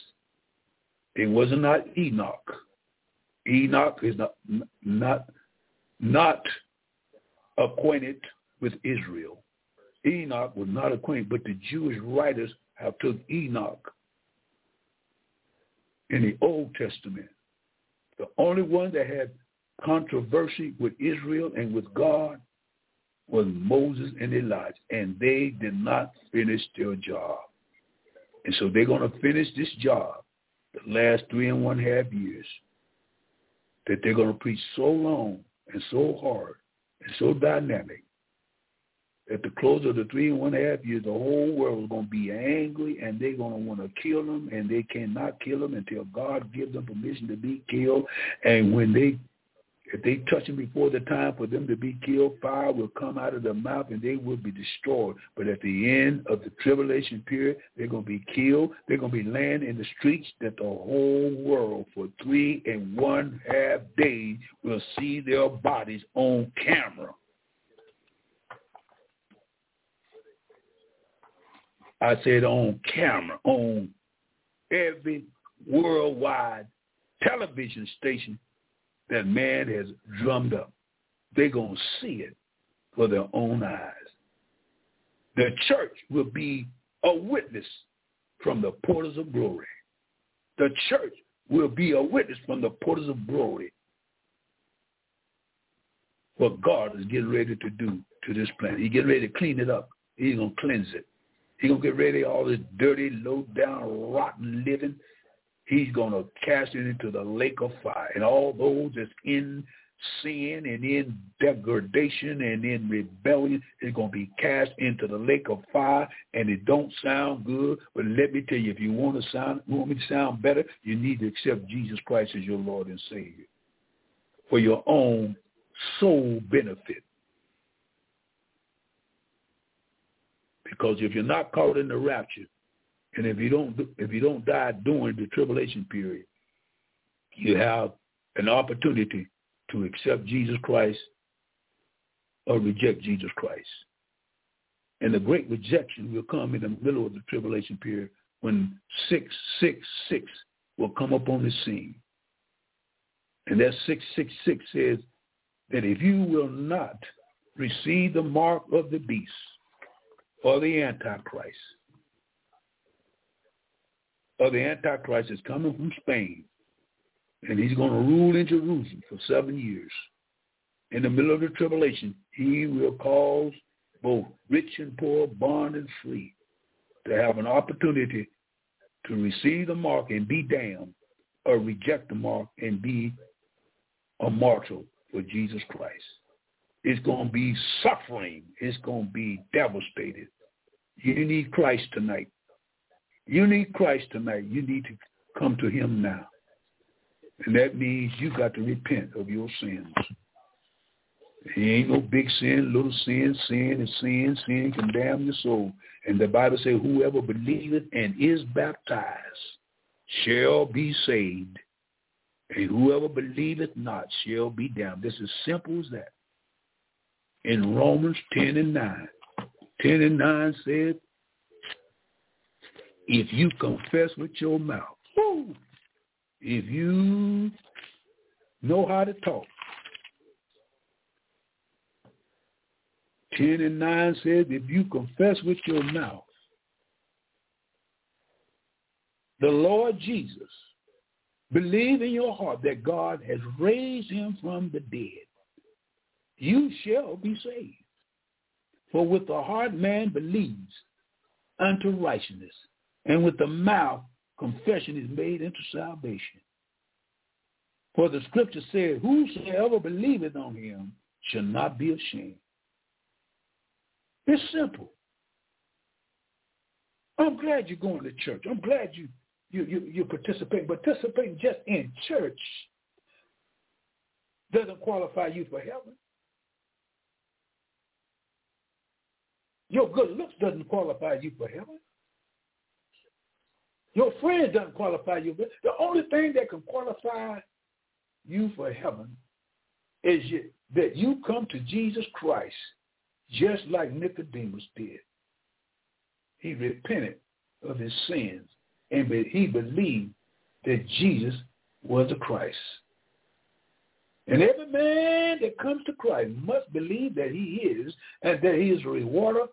It was not Enoch. Enoch is not not not acquainted with Israel. Enoch was not acquainted, but the Jewish writers have took Enoch in the Old Testament. The only one that had controversy with Israel and with God was Moses and Elijah, and they did not finish their job. And so they're going to finish this job the last three and one half years that they're going to preach so long and so hard and so dynamic at the close of the three and one half years, the whole world is going to be angry and they're going to want to kill them and they cannot kill them until God gives them permission to be killed. And when they, if they touch them before the time for them to be killed, fire will come out of their mouth and they will be destroyed. But at the end of the tribulation period, they're going to be killed. They're going to be laying in the streets that the whole world for three and one half days will see their bodies on camera. I said on camera, on every worldwide television station that man has drummed up. They're going to see it for their own eyes. The church will be a witness from the portals of glory. The church will be a witness from the portals of glory. What God is getting ready to do to this planet. He's getting ready to clean it up. He's going to cleanse it. He's going to get ready all this dirty, low-down, rotten living. He's going to cast it into the lake of fire. And all those that's in sin and in degradation and in rebellion is going to be cast into the lake of fire. And it don't sound good, but let me tell you, if you want to sound, want me to sound better, you need to accept Jesus Christ as your Lord and Savior for your own soul benefit. Because if you're not caught in the rapture, and if you don't if you don't die during the tribulation period, you have an opportunity to accept Jesus Christ or reject Jesus Christ. And the great rejection will come in the middle of the tribulation period when 666 will come up on the scene. And that 666 says that if you will not receive the mark of the beast, or the Antichrist. Or the Antichrist is coming from Spain, and he's going to rule in Jerusalem for seven years. In the middle of the tribulation, he will cause both rich and poor, bond and free, to have an opportunity to receive the mark and be damned, or reject the mark and be a martyr for Jesus Christ. It's going to be suffering. It's going to be devastated. You need Christ tonight. You need Christ tonight. You need to come to him now. And that means you got to repent of your sins. It ain't no big sin, little sin. Sin is sin. Sin can damn your soul. And the Bible says, whoever believeth and is baptized shall be saved. And whoever believeth not shall be damned. This is simple as that in Romans 10 and 9. 10 and 9 said, if you confess with your mouth, if you know how to talk, 10 and 9 says, if you confess with your mouth the Lord Jesus, believe in your heart that God has raised him from the dead, you shall be saved. For with the heart man believes unto righteousness, and with the mouth confession is made into salvation. For the scripture says, whosoever believeth on him shall not be ashamed. It's simple. I'm glad you're going to church. I'm glad you you you you participate. Participating just in church doesn't qualify you for heaven. Your good looks doesn't qualify you for heaven. Your friend doesn't qualify you. The only thing that can qualify you for heaven is you, that you come to Jesus Christ just like Nicodemus did. He repented of his sins and he believed that Jesus was the Christ. And every man that comes to Christ must believe that he is, and that he is a rewarder,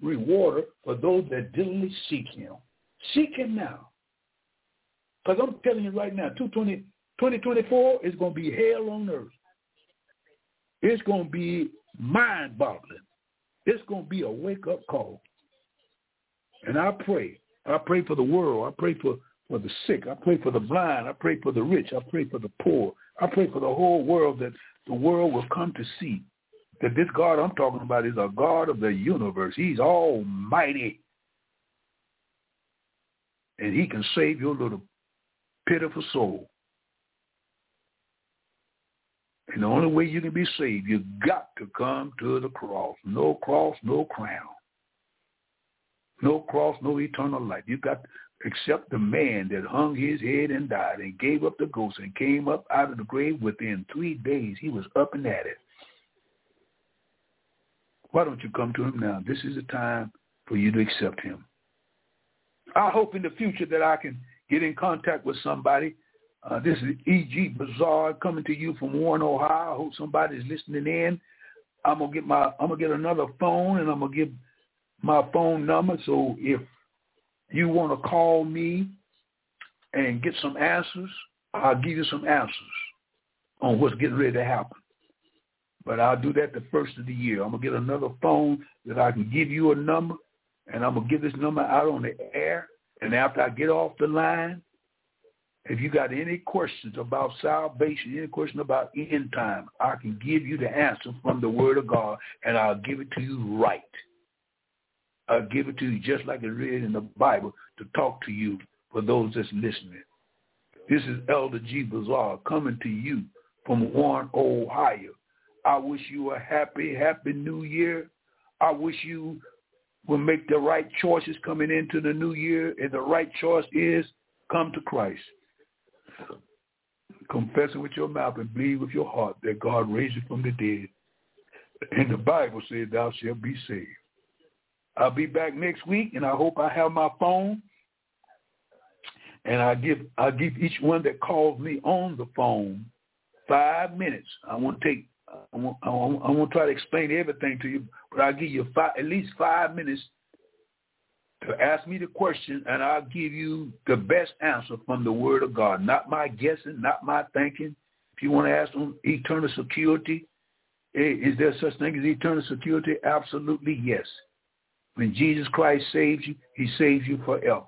rewarder for those that diligently seek him. Seek him now. Because I'm telling you right now, 2020, 2024 is going to be hell on earth. It's going to be mind-boggling. It's going to be a wake-up call. And I pray. I pray for the world. I pray for, for the sick. I pray for the blind. I pray for the rich. I pray for the poor. I pray for the whole world that the world will come to see that this God I'm talking about is a God of the universe. He's almighty. And he can save your little pitiful soul. And the only way you can be saved, you've got to come to the cross. No cross, no crown. No cross, no eternal life. You've got to accept the man that hung his head and died and gave up the ghost and came up out of the grave within three days. He was up and at it. Why don't you come to him now? This is the time for you to accept him. I hope in the future that I can get in contact with somebody. Uh, this is E.G. Bazaar coming to you from Warren, Ohio. I hope somebody's listening in. I'm gonna get my I'm gonna get another phone and I'm gonna give my phone number. So if you want to call me and get some answers, I'll give you some answers on what's getting ready to happen. But I'll do that the first of the year. I'm gonna get another phone that I can give you a number, and I'm gonna give this number out on the air. And after I get off the line, if you got any questions about salvation, any question about end time, I can give you the answer from the Word of God, and I'll give it to you right. I'll give it to you just like it read in the Bible to talk to you for those that's listening. This is Elder G. Bazaar coming to you from Warren, Ohio. I wish you a happy, happy new year. I wish you will make the right choices coming into the new year. And the right choice is come to Christ. Confessing with your mouth and believe with your heart that God raised you from the dead. And the Bible says thou shalt be saved. I'll be back next week and I hope I have my phone. And I give I give each one that calls me on the phone five minutes. I want to take I won't, I won't, I try to explain everything to you, but I'll give you five, at least five minutes to ask me the question, and I'll give you the best answer from the Word of God. Not my guessing, not my thinking. If you want to ask on eternal security, is there such thing as eternal security? Absolutely yes. When Jesus Christ saves you, he saves you forever.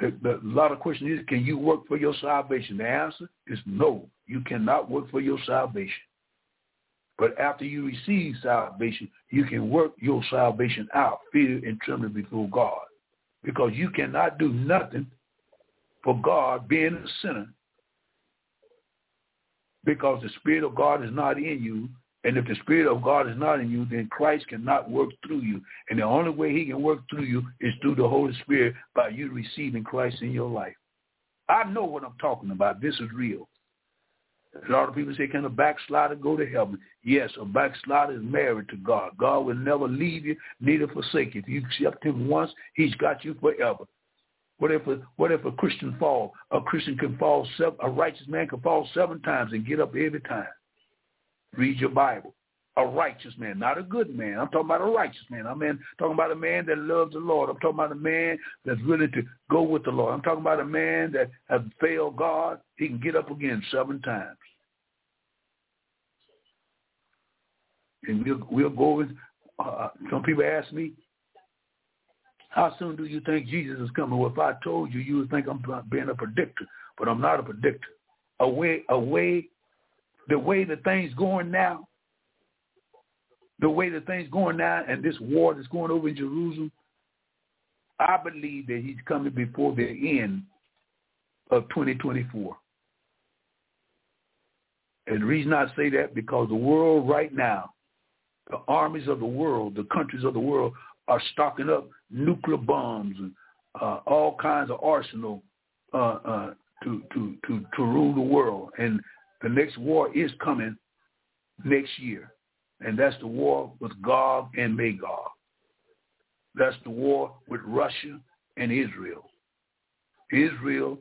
The, the, a lot of questions is, can you work for your salvation? The answer is no. You cannot work for your salvation. But after you receive salvation, you can work your salvation out, fear and trembling before God. Because you cannot do nothing for God being a sinner because the Spirit of God is not in you. And if the Spirit of God is not in you, then Christ cannot work through you. And the only way he can work through you is through the Holy Spirit by you receiving Christ in your life. I know what I'm talking about. This is real. A lot of people say, can a backslider go to heaven? Yes, a backslider is married to God. God will never leave you, neither forsake you. If you accept him once, he's got you forever. What if a, what if a Christian fall? A Christian can fall, seven, a righteous man can fall seven times and get up every time. Read your Bible. A righteous man, not a good man. I'm talking about a righteous man. I'm talking about a man that loves the Lord. I'm talking about a man that's willing to go with the Lord. I'm talking about a man that has failed God. He can get up again seven times. and we'll we'll go with. Uh, some people ask me, "How soon do you think Jesus is coming?" Well, if I told you, you would think I'm being a predictor, but I'm not a predictor. A way, a way, the way the things going now, the way the things going now, and this war that's going over in Jerusalem, I believe that he's coming before the end of 2024. And the reason I say that because the world right now the armies of the world, the countries of the world are stocking up nuclear bombs and uh, all kinds of arsenal uh, uh, to, to, to, to rule the world. And the next war is coming next year. And that's the war with Gog and Magog. That's the war with Russia and Israel. Israel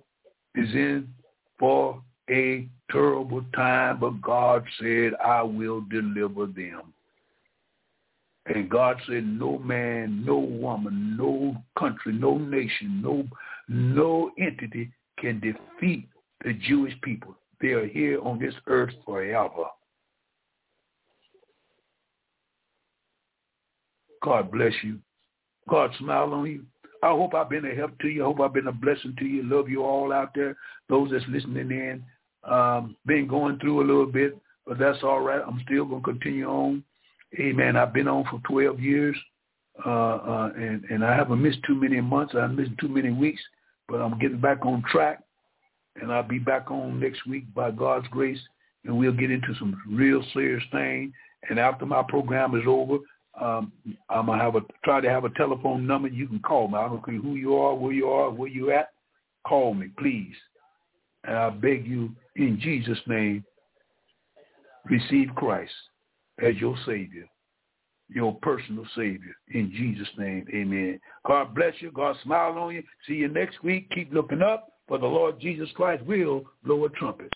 is in for a terrible time, but God said, I will deliver them. And God said, no man, no woman, no country, no nation, no, no entity can defeat the Jewish people. They are here on this earth forever. God bless you. God smile on you. I hope I've been a help to you. I hope I've been a blessing to you. Love you all out there. Those that's listening in. Um, been going through a little bit, but that's all right. I'm still going to continue on. Amen. I've been on for 12 years, uh, uh, and, and I haven't missed too many months. I haven't missed too many weeks, but I'm getting back on track, and I'll be back on next week by God's grace, and we'll get into some real serious thing. And after my program is over, um, I'm gonna have a try to have a telephone number you can call me. I don't care who you are, where you are, where you at. Call me, please. And I beg you in Jesus' name, receive Christ as your Savior, your personal Savior. In Jesus' name, amen. God bless you. God smile on you. See you next week. Keep looking up, for the Lord Jesus Christ will blow a trumpet.